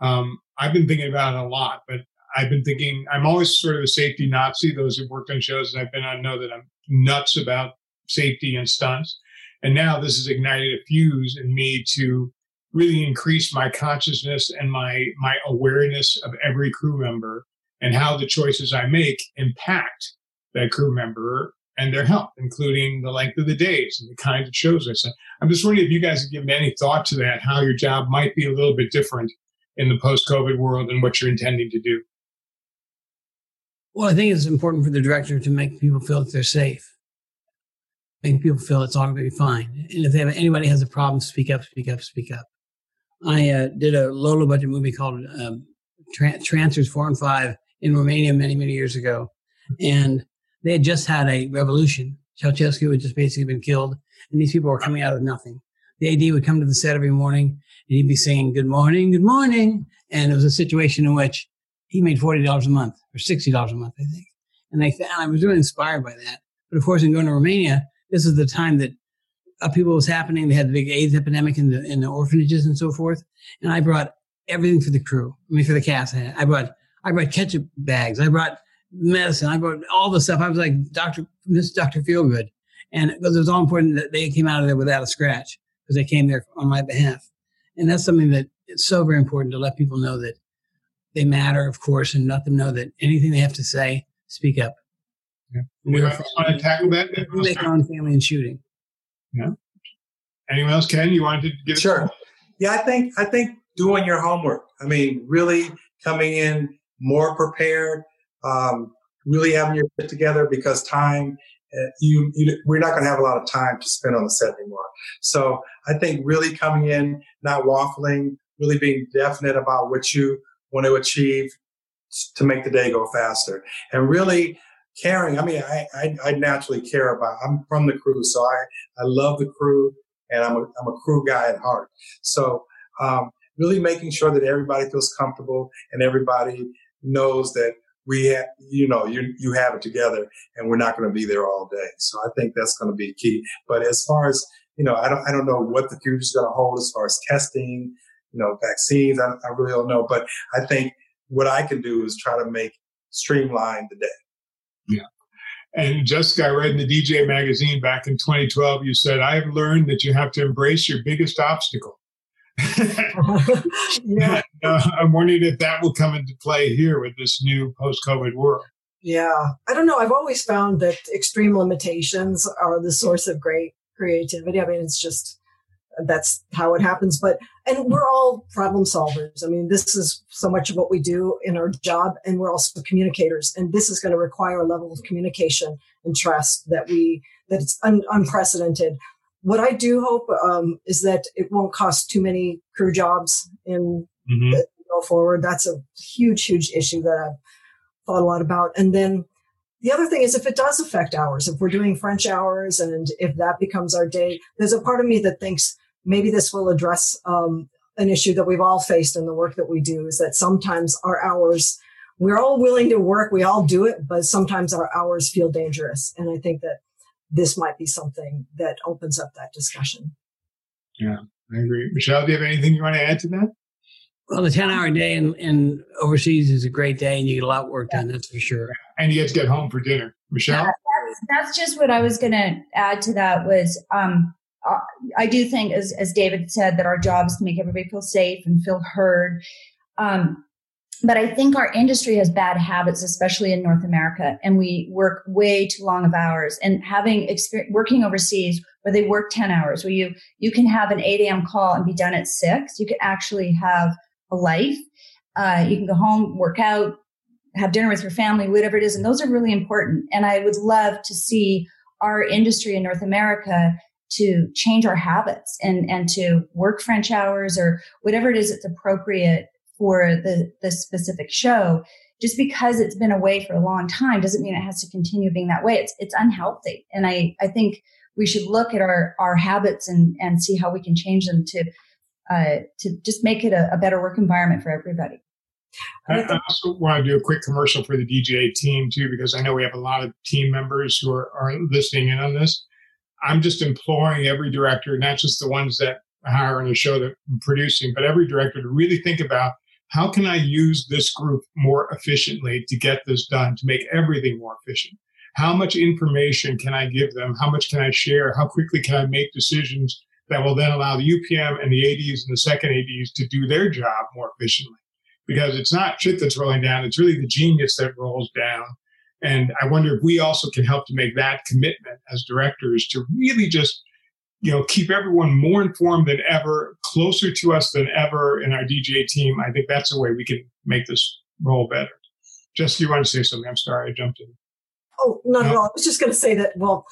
Um, I've been thinking about it a lot, but I've been thinking I'm always sort of a safety Nazi. Those who've worked on shows and I've been on know that I'm nuts about safety and stunts. And now this has ignited a fuse in me to really increased my consciousness and my my awareness of every crew member and how the choices I make impact that crew member and their health, including the length of the days and the kind of shows I send. I'm just wondering if you guys have given any thought to that, how your job might be a little bit different in the post-COVID world and what you're intending to do. Well, I think it's important for the director to make people feel that they're safe. Make people feel it's all going to be fine. And if have, anybody has a problem, speak up, speak up, speak up. I uh, did a low low budget movie called um, Tra- Trancers Four and Five in Romania many many years ago, and they had just had a revolution. Ceausescu had just basically been killed, and these people were coming out of nothing. The AD would come to the set every morning, and he'd be singing "Good morning, good morning," and it was a situation in which he made forty dollars a month or sixty dollars a month, I think. And I, and I was really inspired by that. But of course, in going to Romania, this is the time that Uh, upheaval was happening. They had the big AIDS epidemic in the in the orphanages and so forth. And I brought everything for the crew. I mean, for the cast. I brought I brought ketchup bags. I brought medicine. I brought all the stuff. I was like Doctor Miss Doctor Feelgood, and because it was all important that they came out of there without a scratch because they came there on my behalf, and that's something that it's so very important to let people know that they matter, of course, and let them know that anything they have to say, speak up. Yeah. Else want to tackle that? Make our own family and shooting. Yeah. Anyone else? Ken, you wanted to give Sure. Yeah, I think I think doing your homework. I mean, really coming in more prepared, um, really having your shit together because time. Uh, you, you, we're not going to have a lot of time to spend on the set anymore. So I think really coming in, not waffling, really being definite about what you want to achieve to make the day go faster, and really caring. I mean, I, I, I naturally care about. I'm from the crew, so I I love the crew, and I'm a, I'm a crew guy at heart. So um, really making sure that everybody feels comfortable and everybody knows that we have, you know, you, you have it together and we're not going to be there all day. So I think that's going to be key. But as far as, you know, I don't, I don't know what the future is going to hold as far as testing, you know, vaccines. I, I really don't know. But I think what I can do is try to make streamline the day. Yeah. And Jessica, I read in the DGA magazine back in 2012, you said, I have learned that you have to embrace your biggest obstacle. yeah. uh, I'm wondering if that will come into play here with this new post COVID world. Yeah. I don't know. I've always found that extreme limitations are the source of great creativity. I mean, it's just that's how it happens. But, and we're all problem solvers. I mean, this is so much of what we do in our job, and we're also communicators. And this is going to require a level of communication and trust that we, that it's un- unprecedented what I do hope um, is that it won't cost too many crew jobs in mm-hmm. the, go forward. That's a huge, huge issue that I've thought a lot about. And then the other thing is if it does affect hours, if we're doing French hours and if that becomes our day, there's a part of me that thinks maybe this will address um, an issue that we've all faced in the work that we do is that sometimes our hours we're all willing to work we all do it but sometimes our hours feel dangerous and i think that this might be something that opens up that discussion. Yeah, I agree. Michelle, do you have anything you want to add to that? Well, the 10 hour day in, in overseas is a great day and you get a lot of work done, that's for sure. And you get to get home for dinner. Michelle? Yeah, that's, that's, just what I was going to add to that was um, I do think, as, as David said, that our job is to make everybody feel safe and feel heard. Um, but I think our industry has bad habits, especially in North America, and we work way too long of hours. And having experience working overseas, where they work ten hours, where you you can have an eight a.m. call and be done at six, you can actually have a life. Uh, you can go home, work out, have dinner with your family, whatever it is, and those are really important. And I would love to see our industry in North America to change our habits and and to work French hours or whatever it is that's appropriate for the, the specific show. Just because it's been away for a long time doesn't mean it has to continue being that way. It's, it's unhealthy. And I, I think we should look at our, our habits and, and see how we can change them to, uh, to just make it a, a better work environment for everybody. I, I, also want to do a quick commercial for the DGA team too, because I know we have a lot of team members who are, are listening in on this. I'm just imploring every director, not just the ones that hire on the show that I'm producing, but every director to really think about how can I use this group more efficiently to get this done, to make everything more efficient? How much information can I give them? How much can I share? How quickly can I make decisions that will then allow the UPM and the ADs and the second ADs to do their job more efficiently? Because it's not shit that's rolling down, it's really the genius that rolls down. And I wonder if we also can help to make that commitment as directors to really just you know, keep everyone more informed than ever, closer to us than ever in our DGA team. I think that's a way we can make this role better. Jessica, you want to say something? I'm sorry, I jumped in. Oh, not no? at all. I was just going to say that, well,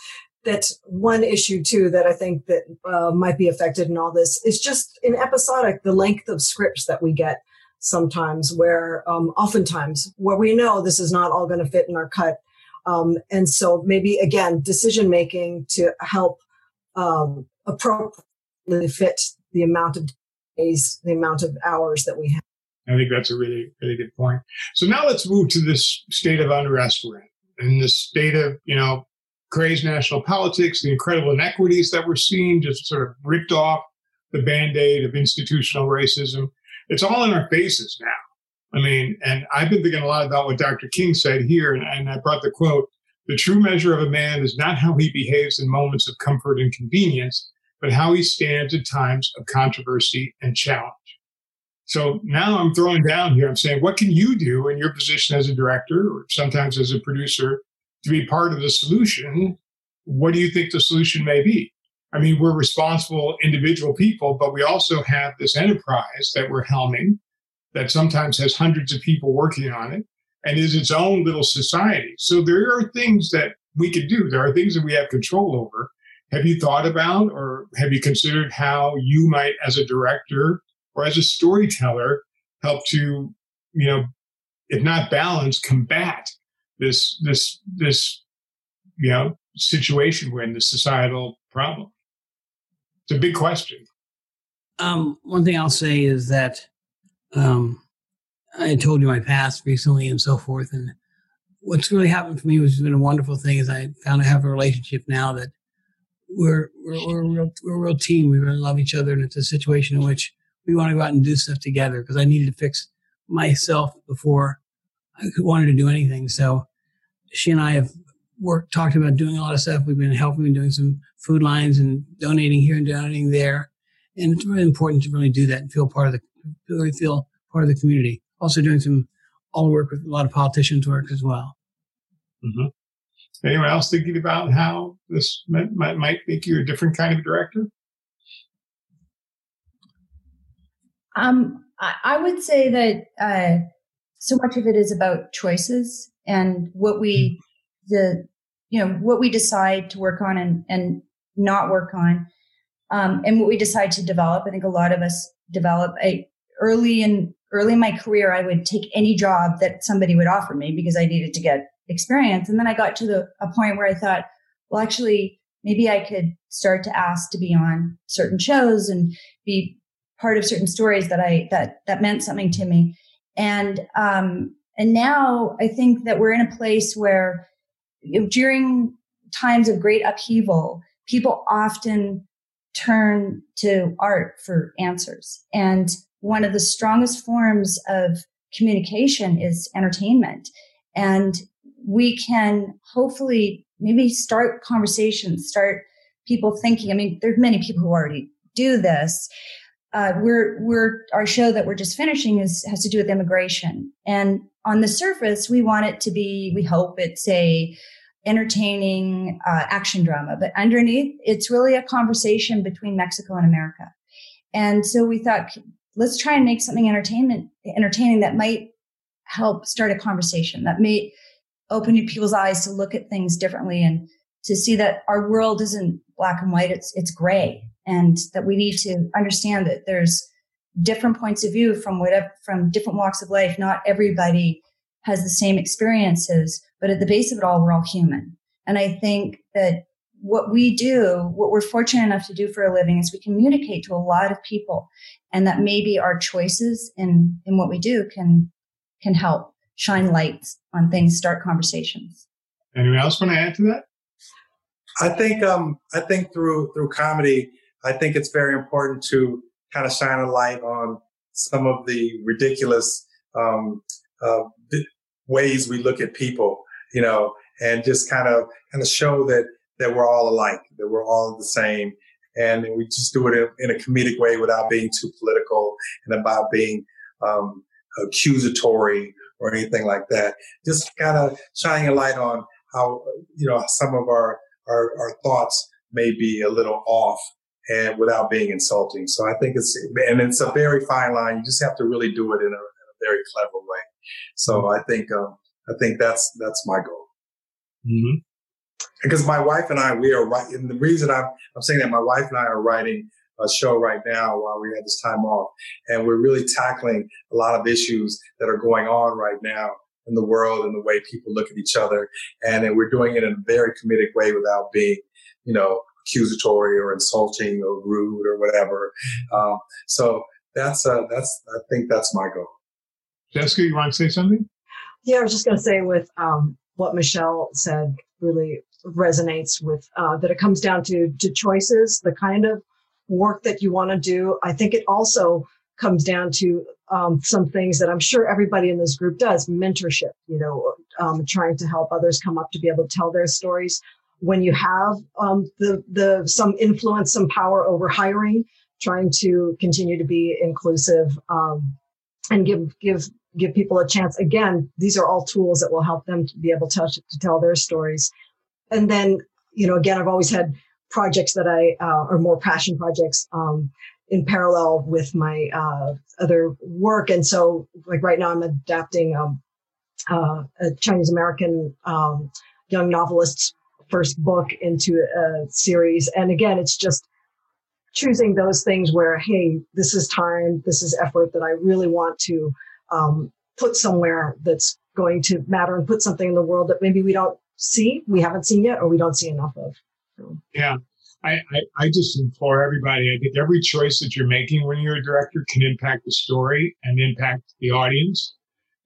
that one issue too that I think that uh, might be affected in all this is just in episodic, the length of scripts that we get sometimes where um, oftentimes where we know this is not all going to fit in our cut. Um, and so maybe again, decision making to help um, appropriately fit the amount of days, the amount of hours that we have. I think that's a really, really good point. So now let's move to this state of unrest we're in, and this state of, you know, crazed national politics, the incredible inequities that we're seeing, just sort of ripped off the band aid of institutional racism. It's all in our faces now. I mean, and I've been thinking a lot about what Dr. King said here, and, and I brought the quote The true measure of a man is not how he behaves in moments of comfort and convenience, but how he stands at times of controversy and challenge. So now I'm throwing down here. I'm saying, what can you do in your position as a director or sometimes as a producer to be part of the solution? What do you think the solution may be? I mean, we're responsible individual people, but we also have this enterprise that we're helming that sometimes has hundreds of people working on it and is its own little society. So there are things that we could do. There are things that we have control over. Have you thought about or have you considered how you might, as a director or as a storyteller, help to, you know, if not balance, combat this, this, this, you know, situation we're in, the societal problem? It's a big question. Um, one thing I'll say is that um, I told you my past recently and so forth, and what's really happened for me, which has been a wonderful thing, is I found I have a relationship now that we're we're, we're, a, real, we're a real team. We really love each other, and it's a situation in which we want to go out and do stuff together because I needed to fix myself before I wanted to do anything. So she and I have worked, talked about doing a lot of stuff. We've been helping, been doing some food lines and donating here and donating there. And it's really important to really do that and feel part of the, really feel part of the community. Also doing some all work with a lot of politicians work as well. Mm-hmm. Anyone else thinking about how this might, might, might make you a different kind of director? Um, I, I would say that uh, so much of it is about choices and what we mm-hmm. The you know what we decide to work on and and not work on um, and what we decide to develop. I think a lot of us develop a early in early in my career i would take any job that somebody would offer me because i needed to get experience. And then i got to the a point where i thought well actually maybe i could start to ask to be on certain shows and be part of certain stories that i that that meant something to me. And um and now i think that we're in a place where you know, during times of great upheaval people often turn to art for answers. And one of the strongest forms of communication is entertainment. And we can hopefully maybe start conversations, start people thinking. I mean, there's many people who already do this. Uh, we're we're our show that we're just finishing is has to do with immigration, and on the surface, we want it to be. We hope it's a entertaining uh, action drama, but underneath, it's really a conversation between Mexico and America. And so we thought, let's try and make something entertainment entertaining that might help start a conversation that may open people's eyes to look at things differently and to see that our world isn't black and white; it's it's gray, and that we need to understand that there's different points of view from whatever from different walks of life. Not everybody has the same experiences, but at the base of it all, we're all human. And I think that what we do, what we're fortunate enough to do for a living is we communicate to a lot of people and that maybe our choices in, in what we do can, can help shine lights on things, start conversations. Anyone else want to add to that? I think, um, I think through, through comedy, I think it's very important to kind of shine a light on some of the ridiculous, um, uh, ways we look at people, you know, and just kind of kind of show that that we're all alike, that we're all the same, and we just do it in, in a comedic way without being too political and about being um, accusatory or anything like that. Just kind of shining a light on how you know some of our, our our, thoughts may be a little off and without being insulting. So I think it's and it's a very fine line. You just have to really do it in a, in a very clever way. So I think um, I think that's that's my goal. Mm-hmm. Because my wife and I, we are right. And the reason I'm I'm saying that my wife and I are writing a show right now while we have this time off, and we're really tackling a lot of issues that are going on right now in the world and the way people look at each other, and then we're doing it in a very comedic way without being, you know, accusatory or insulting or rude or whatever. Mm-hmm. Um, so that's uh, that's I think that's my goal. Jessica, you want to say something? Yeah, I was just going to say with um, what Michelle said really resonates with uh, that it comes down to to choices, the kind of work that you want to do. I think it also comes down to um, some things that I'm sure everybody in this group does mentorship, you know, um, trying to help others come up to be able to tell their stories. When you have um, the, the, some influence, some power over hiring, trying to continue to be inclusive um, and give, give, give people a chance. Again, these are all tools that will help them to be able to, to tell their stories. And then, you know, again, I've always had projects that I, uh, are more passion projects. Um, in parallel with my uh, other work. And so, like right now, I'm adapting um, uh, a Chinese American um, young novelist's first book into a series. And again, it's just choosing those things where, hey, this is time, this is effort that I really want to um, put somewhere that's going to matter and put something in the world that maybe we don't see, we haven't seen yet, or we don't see enough of. So. Yeah. I, I, I, just implore everybody. I think every choice that you're making when you're a director can impact the story and impact the audience.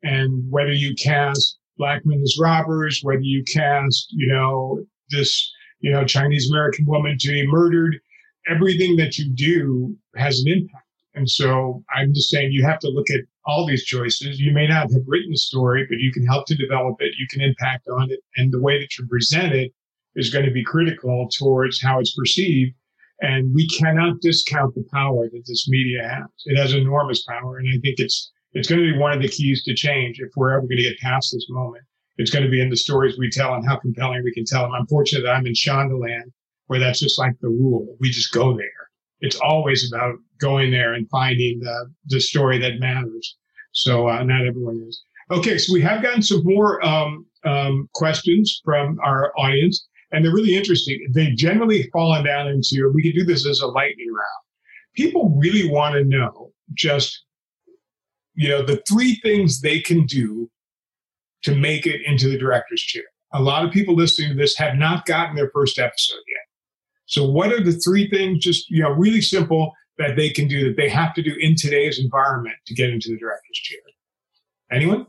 And whether you cast black men as robbers, whether you cast, you know, this, you know, Chinese American woman to be murdered, everything that you do has an impact. And so I'm just saying you have to look at all these choices. You may not have written the story, but you can help to develop it. You can impact on it. And the way that you present it is going to be critical towards how it's perceived. And we cannot discount the power that this media has. It has enormous power. And I think it's, it's going to be one of the keys to change if we're ever going to get past this moment. It's going to be in the stories we tell and how compelling we can tell them. I'm fortunate that I'm in Shondaland where that's just like the rule. We just go there. It's always about going there and finding the, the story that matters. So uh, not everyone is. Okay, so we have gotten some more um, um, questions from our audience and they're really interesting. They generally fallen down into, we could do this as a lightning round. People really want to know just, you know, the three things they can do to make it into the director's chair. A lot of people listening to this have not gotten their first episode yet. So what are the three things, just, you know, really simple that they can do that they have to do in today's environment to get into the director's chair? Anyone?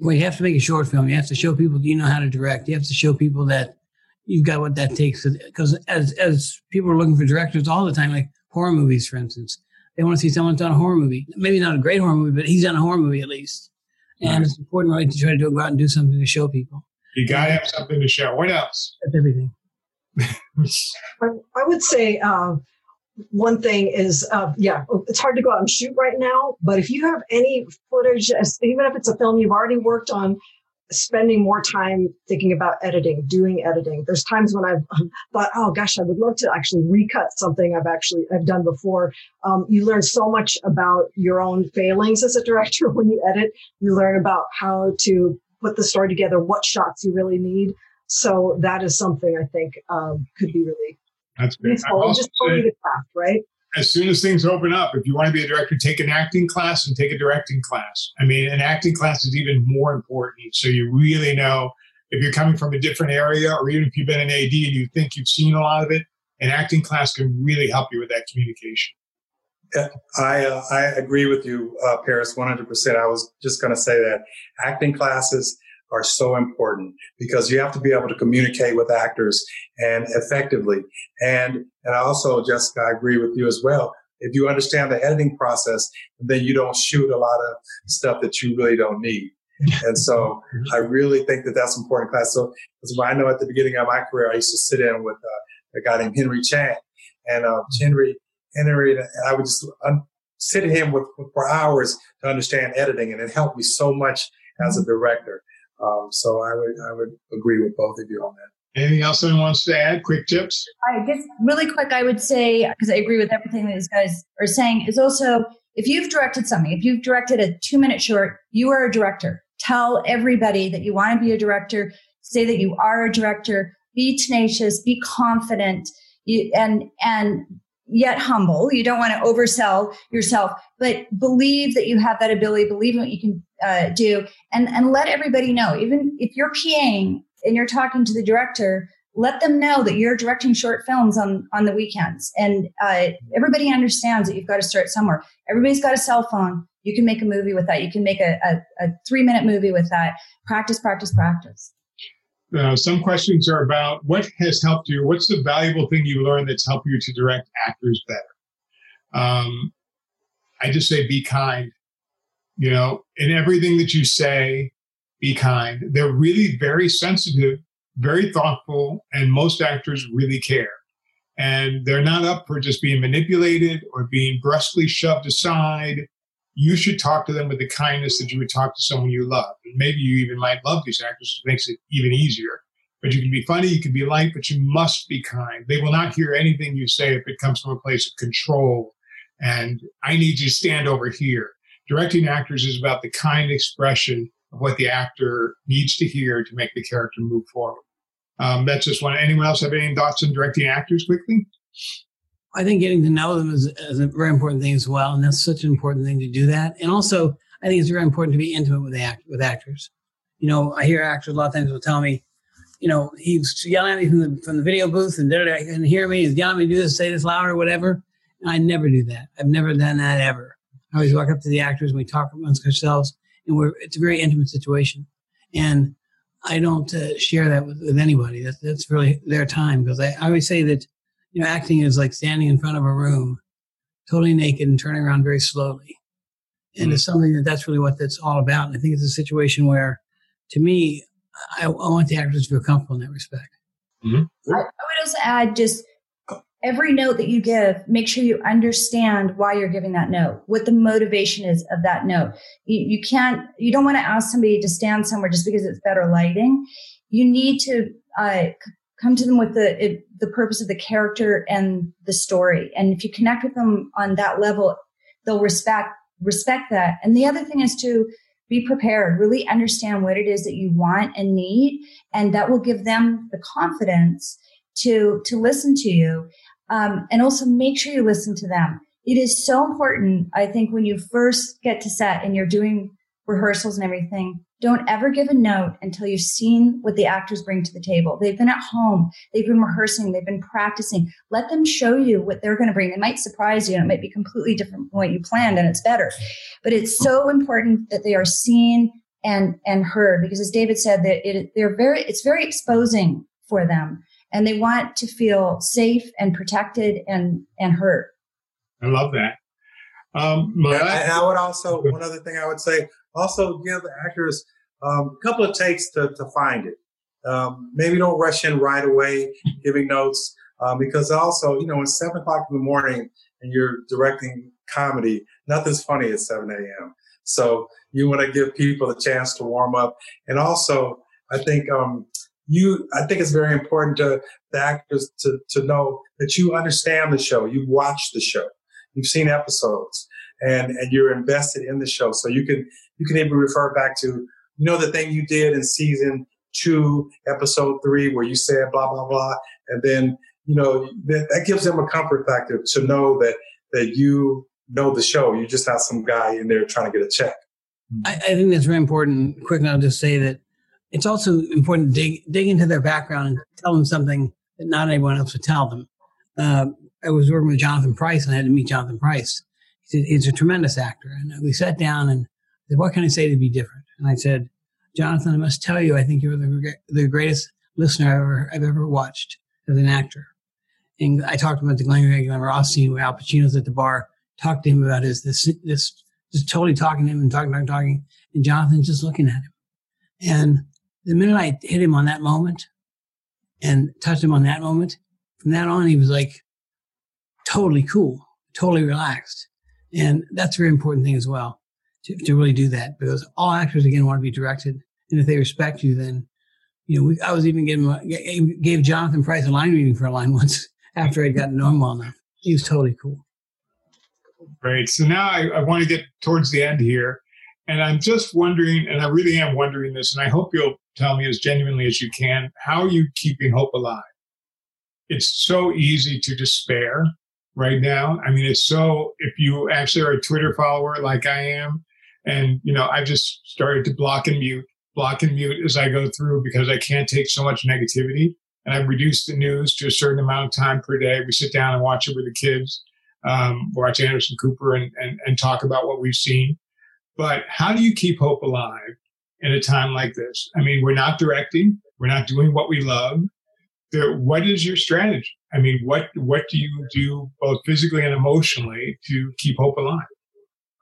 well, you have to make a short film. You have to show people you know how to direct. You have to show people that you've got what that takes. Because as as people are looking for directors all the time, like horror movies, for instance, they want to see someone done a horror movie. Maybe not a great horror movie, but he's done a horror movie at least. And right. it's important, right, to try to do, go out and do something to show people. You got to have something to show. What else? That's everything. I would say uh, one thing is, uh, yeah, it's hard to go out and shoot right now. But if you have any footage, even if it's a film you've already worked on, spending more time thinking about editing, doing editing. There's times when I've thought, oh gosh, I would love to actually recut something I've actually I've done before. Um, you learn so much about your own failings as a director when you edit. You learn about how to put the story together, what shots you really need. So that is something I think um, could be really that's great. Just totally the craft, right? As soon as things open up, if you want to be a director, take an acting class and take a directing class. I mean, an acting class is even more important. So you really know if you're coming from a different area or even if you've been an AD and you think you've seen a lot of it, an acting class can really help you with that communication. Yeah, I uh, I agree with you, uh, Paris, 100%. I was just going to say that acting classes are so important because you have to be able to communicate with actors and effectively. And, and I also, Jessica, I agree with you as well. If you understand the editing process, then you don't shoot a lot of stuff that you really don't need. And so I really think that that's important class. So I know at the beginning of my career, I used to sit in with uh, a guy named Henry Chan and uh, Henry, Henry, and I would just um, sit him with, for hours to understand editing. And it helped me so much as a director. Um, so I would I would agree with both of you on that. Anything else anyone wants to add? Quick tips? I guess really quick, I would say, because I agree with everything that these guys are saying, is also if you've directed something, if you've directed a two minute short, you are a director. Tell everybody that you want to be a director, say that you are a director, be tenacious, be confident, you, and, and yet humble. You don't want to oversell yourself, but believe that you have that ability, believe in what you can uh, do, and, and let everybody know. Even if you're PAing and you're talking to the director, let them know that you're directing short films on, on the weekends. And uh, everybody understands that you've got to start somewhere. Everybody's got a cell phone. You can make a movie with that. You can make a, a, a three minute movie with that. Practice, practice, practice. Uh, some questions are about what has helped you. What's the valuable thing you learned that's helped you to direct actors better? Um, I just say be kind. You know, in everything that you say, be kind. They're really very sensitive, very thoughtful, and most actors really care. And they're not up for just being manipulated or being brusquely shoved aside. You should talk to them with the kindness that you would talk to someone you love. And maybe you even might love these actors, which makes it even easier. But you can be funny, you can be light, but you must be kind. They will not hear anything you say if it comes from a place of control. And I need you to stand over here. Directing actors is about the kind expression of what the actor needs to hear to make the character move forward. Um, that's just one. Anyone else have any thoughts on directing actors quickly? I think getting to know them is, is, a very important thing as well, and that's such an important thing to do that. And also, I think it's very important to be intimate with act with actors. You know, I hear actors a lot of times will tell me, you know, he's yelling at me from the from the video booth, and I can hear me. He's yelling at me to do this, say this louder, or whatever. And I never do that. I've never done that ever. I always walk up to the actors and we talk amongst ourselves, and we're it's a very intimate situation. And I don't uh, share that with, with anybody. That's, that's really their time because I, I always say that, you know, acting is like standing in front of a room, totally naked and turning around very slowly. And mm-hmm. it's something that that's really what that's all about. And I think it's a situation where, to me, I, I want the actors to feel comfortable in that respect. Mm-hmm. I, I would also add just every note that you give, make sure you understand why you're giving that note, what the motivation is of that note. You, you can't, you don't want to ask somebody to stand somewhere just because it's better lighting. You need to uh, come to them with the it, the purpose of the character and the story. And if you connect with them on that level, they'll respect respect that. And the other thing is to be prepared, really understand what it is that you want and need, and that will give them the confidence to to listen to you um, and also make sure you listen to them. It is so important, I think, when you first get to set and you're doing rehearsals and everything, don't ever give a note until you've seen what the actors bring to the table. They've been at home, they've been rehearsing, they've been practicing. Let them show you what they're going to bring. It might surprise you and it might be completely different from what you planned and it's better. But it's so important that they are seen and and heard because as David said that it they're very it's very exposing for them and they want to feel safe and protected and and heard. I love that. Um, and I would also one other thing I would say also give the actors um, a couple of takes to, to find it. Um, maybe don't rush in right away giving notes um, because also you know it's seven o'clock in the morning and you're directing comedy. Nothing's funny at seven a.m. So you want to give people a chance to warm up, and also I think um, you i think it's very important to the actors to, to know that you understand the show you've watched the show you've seen episodes and and you're invested in the show so you can you can even refer back to you know the thing you did in season two episode three where you said blah blah blah and then you know that, that gives them a comfort factor to know that that you know the show you're just not some guy in there trying to get a check I, I think that's very important quick now just say that it's also important to dig, dig into their background and tell them something that not anyone else would tell them. Uh, I was working with Jonathan Pryce and I had to meet Jonathan Pryce. He said, he's a tremendous actor. And we sat down and said, what can I say to be different? And I said, Jonathan, I must tell you, I think you're the, the greatest listener I've ever, I've ever watched as an actor. And I talked about the Glenn Glen Ross scene where Al Pacino's at the bar, talked to him about his, this, this, just totally talking to him and talking, talking, talking. And Jonathan's just looking at him. And the minute I hit him on that moment and touched him on that moment, from that on, he was like totally cool, totally relaxed. And that's a very important thing as well to, to really do that because all actors, again, want to be directed. And if they respect you, then, you know, we, I was even giving, gave Jonathan Pryce a line reading for a line once after I'd gotten well enough. He was totally cool. Great. So now I, I want to get towards the end here. And I'm just wondering, and I really am wondering this, and I hope you'll tell me as genuinely as you can, how are you keeping hope alive? It's so easy to despair right now. I mean, it's so, if you actually are a Twitter follower like I am, and, you know, I've just started to block and mute, block and mute as I go through because I can't take so much negativity. And I've reduced the news to a certain amount of time per day. We sit down and watch it with the kids, um, watch Anderson Cooper and, and, and talk about what we've seen. But how do you keep hope alive in a time like this? I mean, we're not directing, we're not doing what we love. There, what is your strategy? I mean, what what do you do both physically and emotionally to keep hope alive?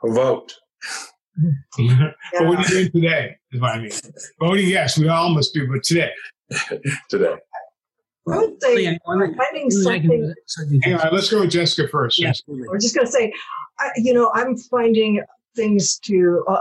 A vote. but what are you doing today? Is what I mean. Voting, yes, we all must do, but today. today. I would say Yeah, finding one thing I can- something. sorry, Hang on, let's go with Jessica first. Yes. We're just going to say, I, you know, I'm finding things to uh,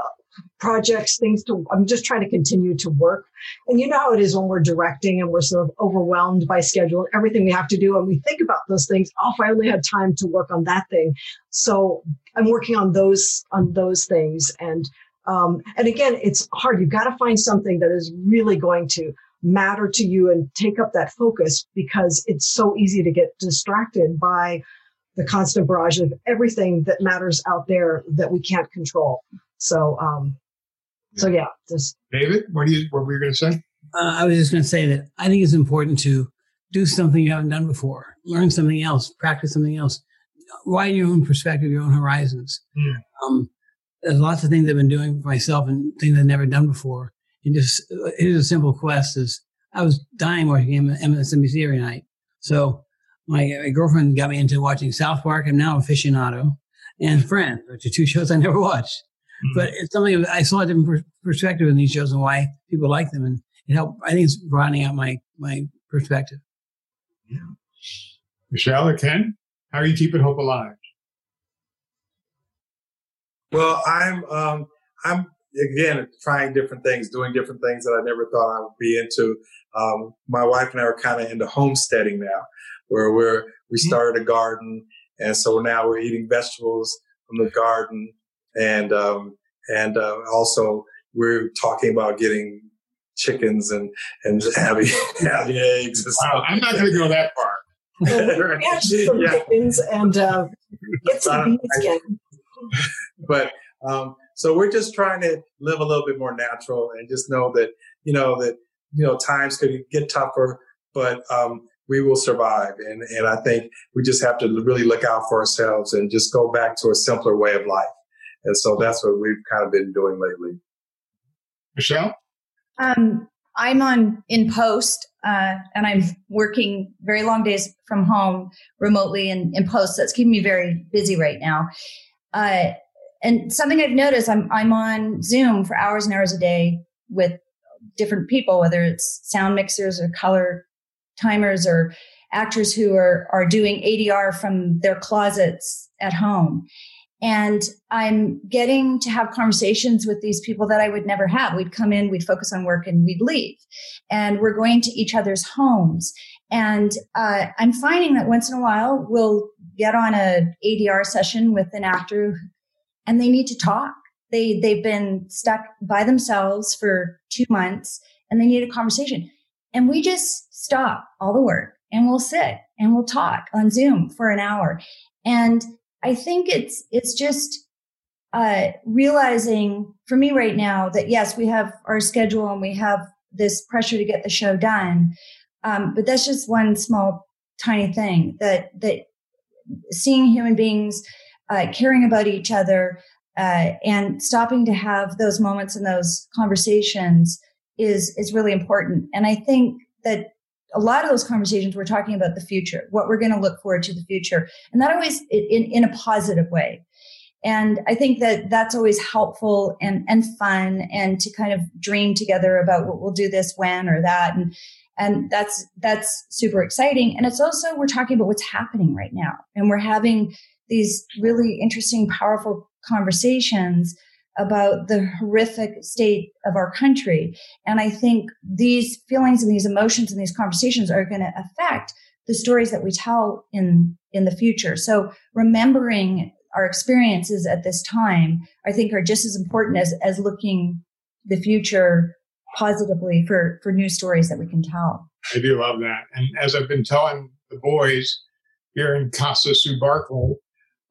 projects, things to. I'm just trying to continue to work. And you know how it is when we're directing and we're sort of overwhelmed by schedule and everything we have to do, and we think about those things. Oh, if I only had time to work on that thing. So I'm working on those on those things, and um, and again, it's hard. You've got to find something that is really going to matter to you and take up that focus because it's so easy to get distracted by the constant barrage of everything that matters out there that we can't control. So, um, so yeah, just David, what do you what were you going to say? Uh, I was just going to say that I think it's important to do something you haven't done before, learn something else, practice something else, widen your own perspective, your own horizons. Hmm. Um, there's lots of things I've been doing for myself and things I've never done before. And just here's a simple quest: is I was dying watching M- MSNBC every night. So my, my girlfriend got me into watching South Park. I'm now aficionado, and Friends, which are two shows I never watched. But it's something I saw a different per- perspective in these shows and why people like them, and it helped. I think it's broadening out my my perspective. Michelle or Ken, how are you keeping hope alive? Well, I'm um, I'm again trying different things, doing different things that I never thought I would be into. Um, my wife and I are kind of into homesteading now, where we're we started a garden, and so now we're eating vegetables from the garden, and um, and uh, also we're talking about getting chickens and and having having eggs. And Wow. I'm not going to go that far. catch some Yeah. chickens and uh, get some beans but um, so we're just trying to live a little bit more natural and just know that you know that you know times could get tougher but um, we will survive and and i think we just have to really look out for ourselves and just go back to a simpler way of life and so that's what we've kind of been doing lately Michelle? Um, I'm on in post, uh, and I'm working very long days from home remotely and in post. That's keeping me very busy right now. Uh, and something I've noticed, I'm I'm on Zoom for hours and hours a day with different people, whether it's sound mixers or color timers or actors who are are doing ADR from their closets at home. And I'm getting to have conversations with these people that I would never have. We'd come in, we'd focus on work, and we'd leave. And we're going to each other's homes. And uh, I'm finding that once in a while, we'll get on a ADR session with an actor, and they need to talk. They they've been stuck by themselves for two months, and they need a conversation. And we just stop all the work, and we'll sit and we'll talk on Zoom for an hour. And I think it's it's just uh, realizing for me right now that yes, we have our schedule and we have this pressure to get the show done, um, but that's just one small tiny thing that that seeing human beings uh, caring about each other uh, and stopping to have those moments and those conversations is is really important. And I think that a lot of those conversations we're talking about the future, what we're going to look forward to the future, and that always in in a positive way. And I think that that's always helpful and and fun, and to kind of dream together about what we'll do this when or that, and and that's that's super exciting. And it's also we're talking about what's happening right now, and we're having these really interesting, powerful conversations about the horrific state of our country. And I think these feelings and these emotions and these conversations are going to affect the stories that we tell in, in the future. So remembering our experiences at this time, I think are just as important as, as looking the future positively for, for new stories that we can tell. I do love that. And as I've been telling the boys here in Casa Sue Barclay,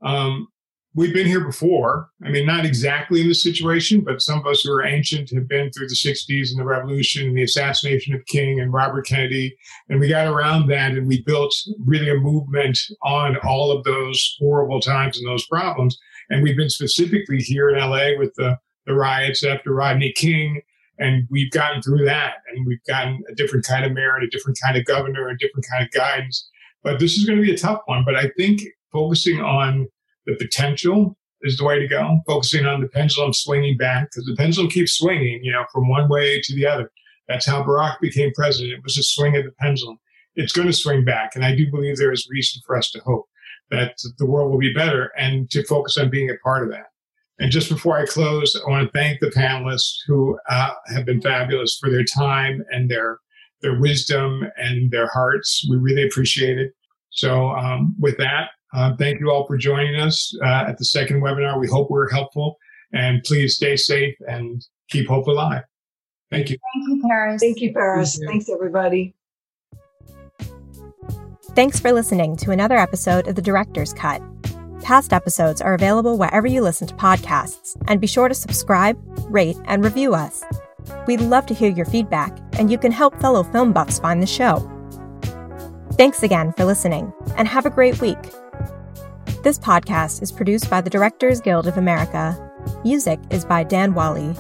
um, we've been here before. I mean, not exactly in this situation, but some of us who are ancient have been through the 60s and the revolution and the assassination of King and Robert Kennedy. And we got around that and we built really a movement on all of those horrible times and those problems. And we've been specifically here in LA with the, the riots after Rodney King. And we've gotten through that. And we've gotten a different kind of mayor and a different kind of governor, a different kind of guidance. But this is going to be a tough one. But I think focusing on the potential is the way to go, focusing on the pendulum swinging back because the pendulum keeps swinging, you know, from one way to the other. That's how Barack became president. It was a swing of the pendulum. It's going to swing back. And I do believe there is reason for us to hope that the world will be better and to focus on being a part of that. And just before I close, I want to thank the panelists who uh, have been fabulous for their time and their their wisdom and their hearts. We really appreciate it. So, um, with that, uh, thank you all for joining us uh, at the second webinar. We hope we're helpful, and please stay safe and keep hope alive. Thank you. Thank you, Paris. Thank you, Paris. Thank you. Thanks, everybody. Thanks for listening to another episode of The Director's Cut. Past episodes are available wherever you listen to podcasts, and be sure to subscribe, rate, and review us. We'd love to hear your feedback, and you can help fellow film buffs find the show. Thanks again for listening, and have a great week. This podcast is produced by the Directors Guild of America. Music is by Dan Wally.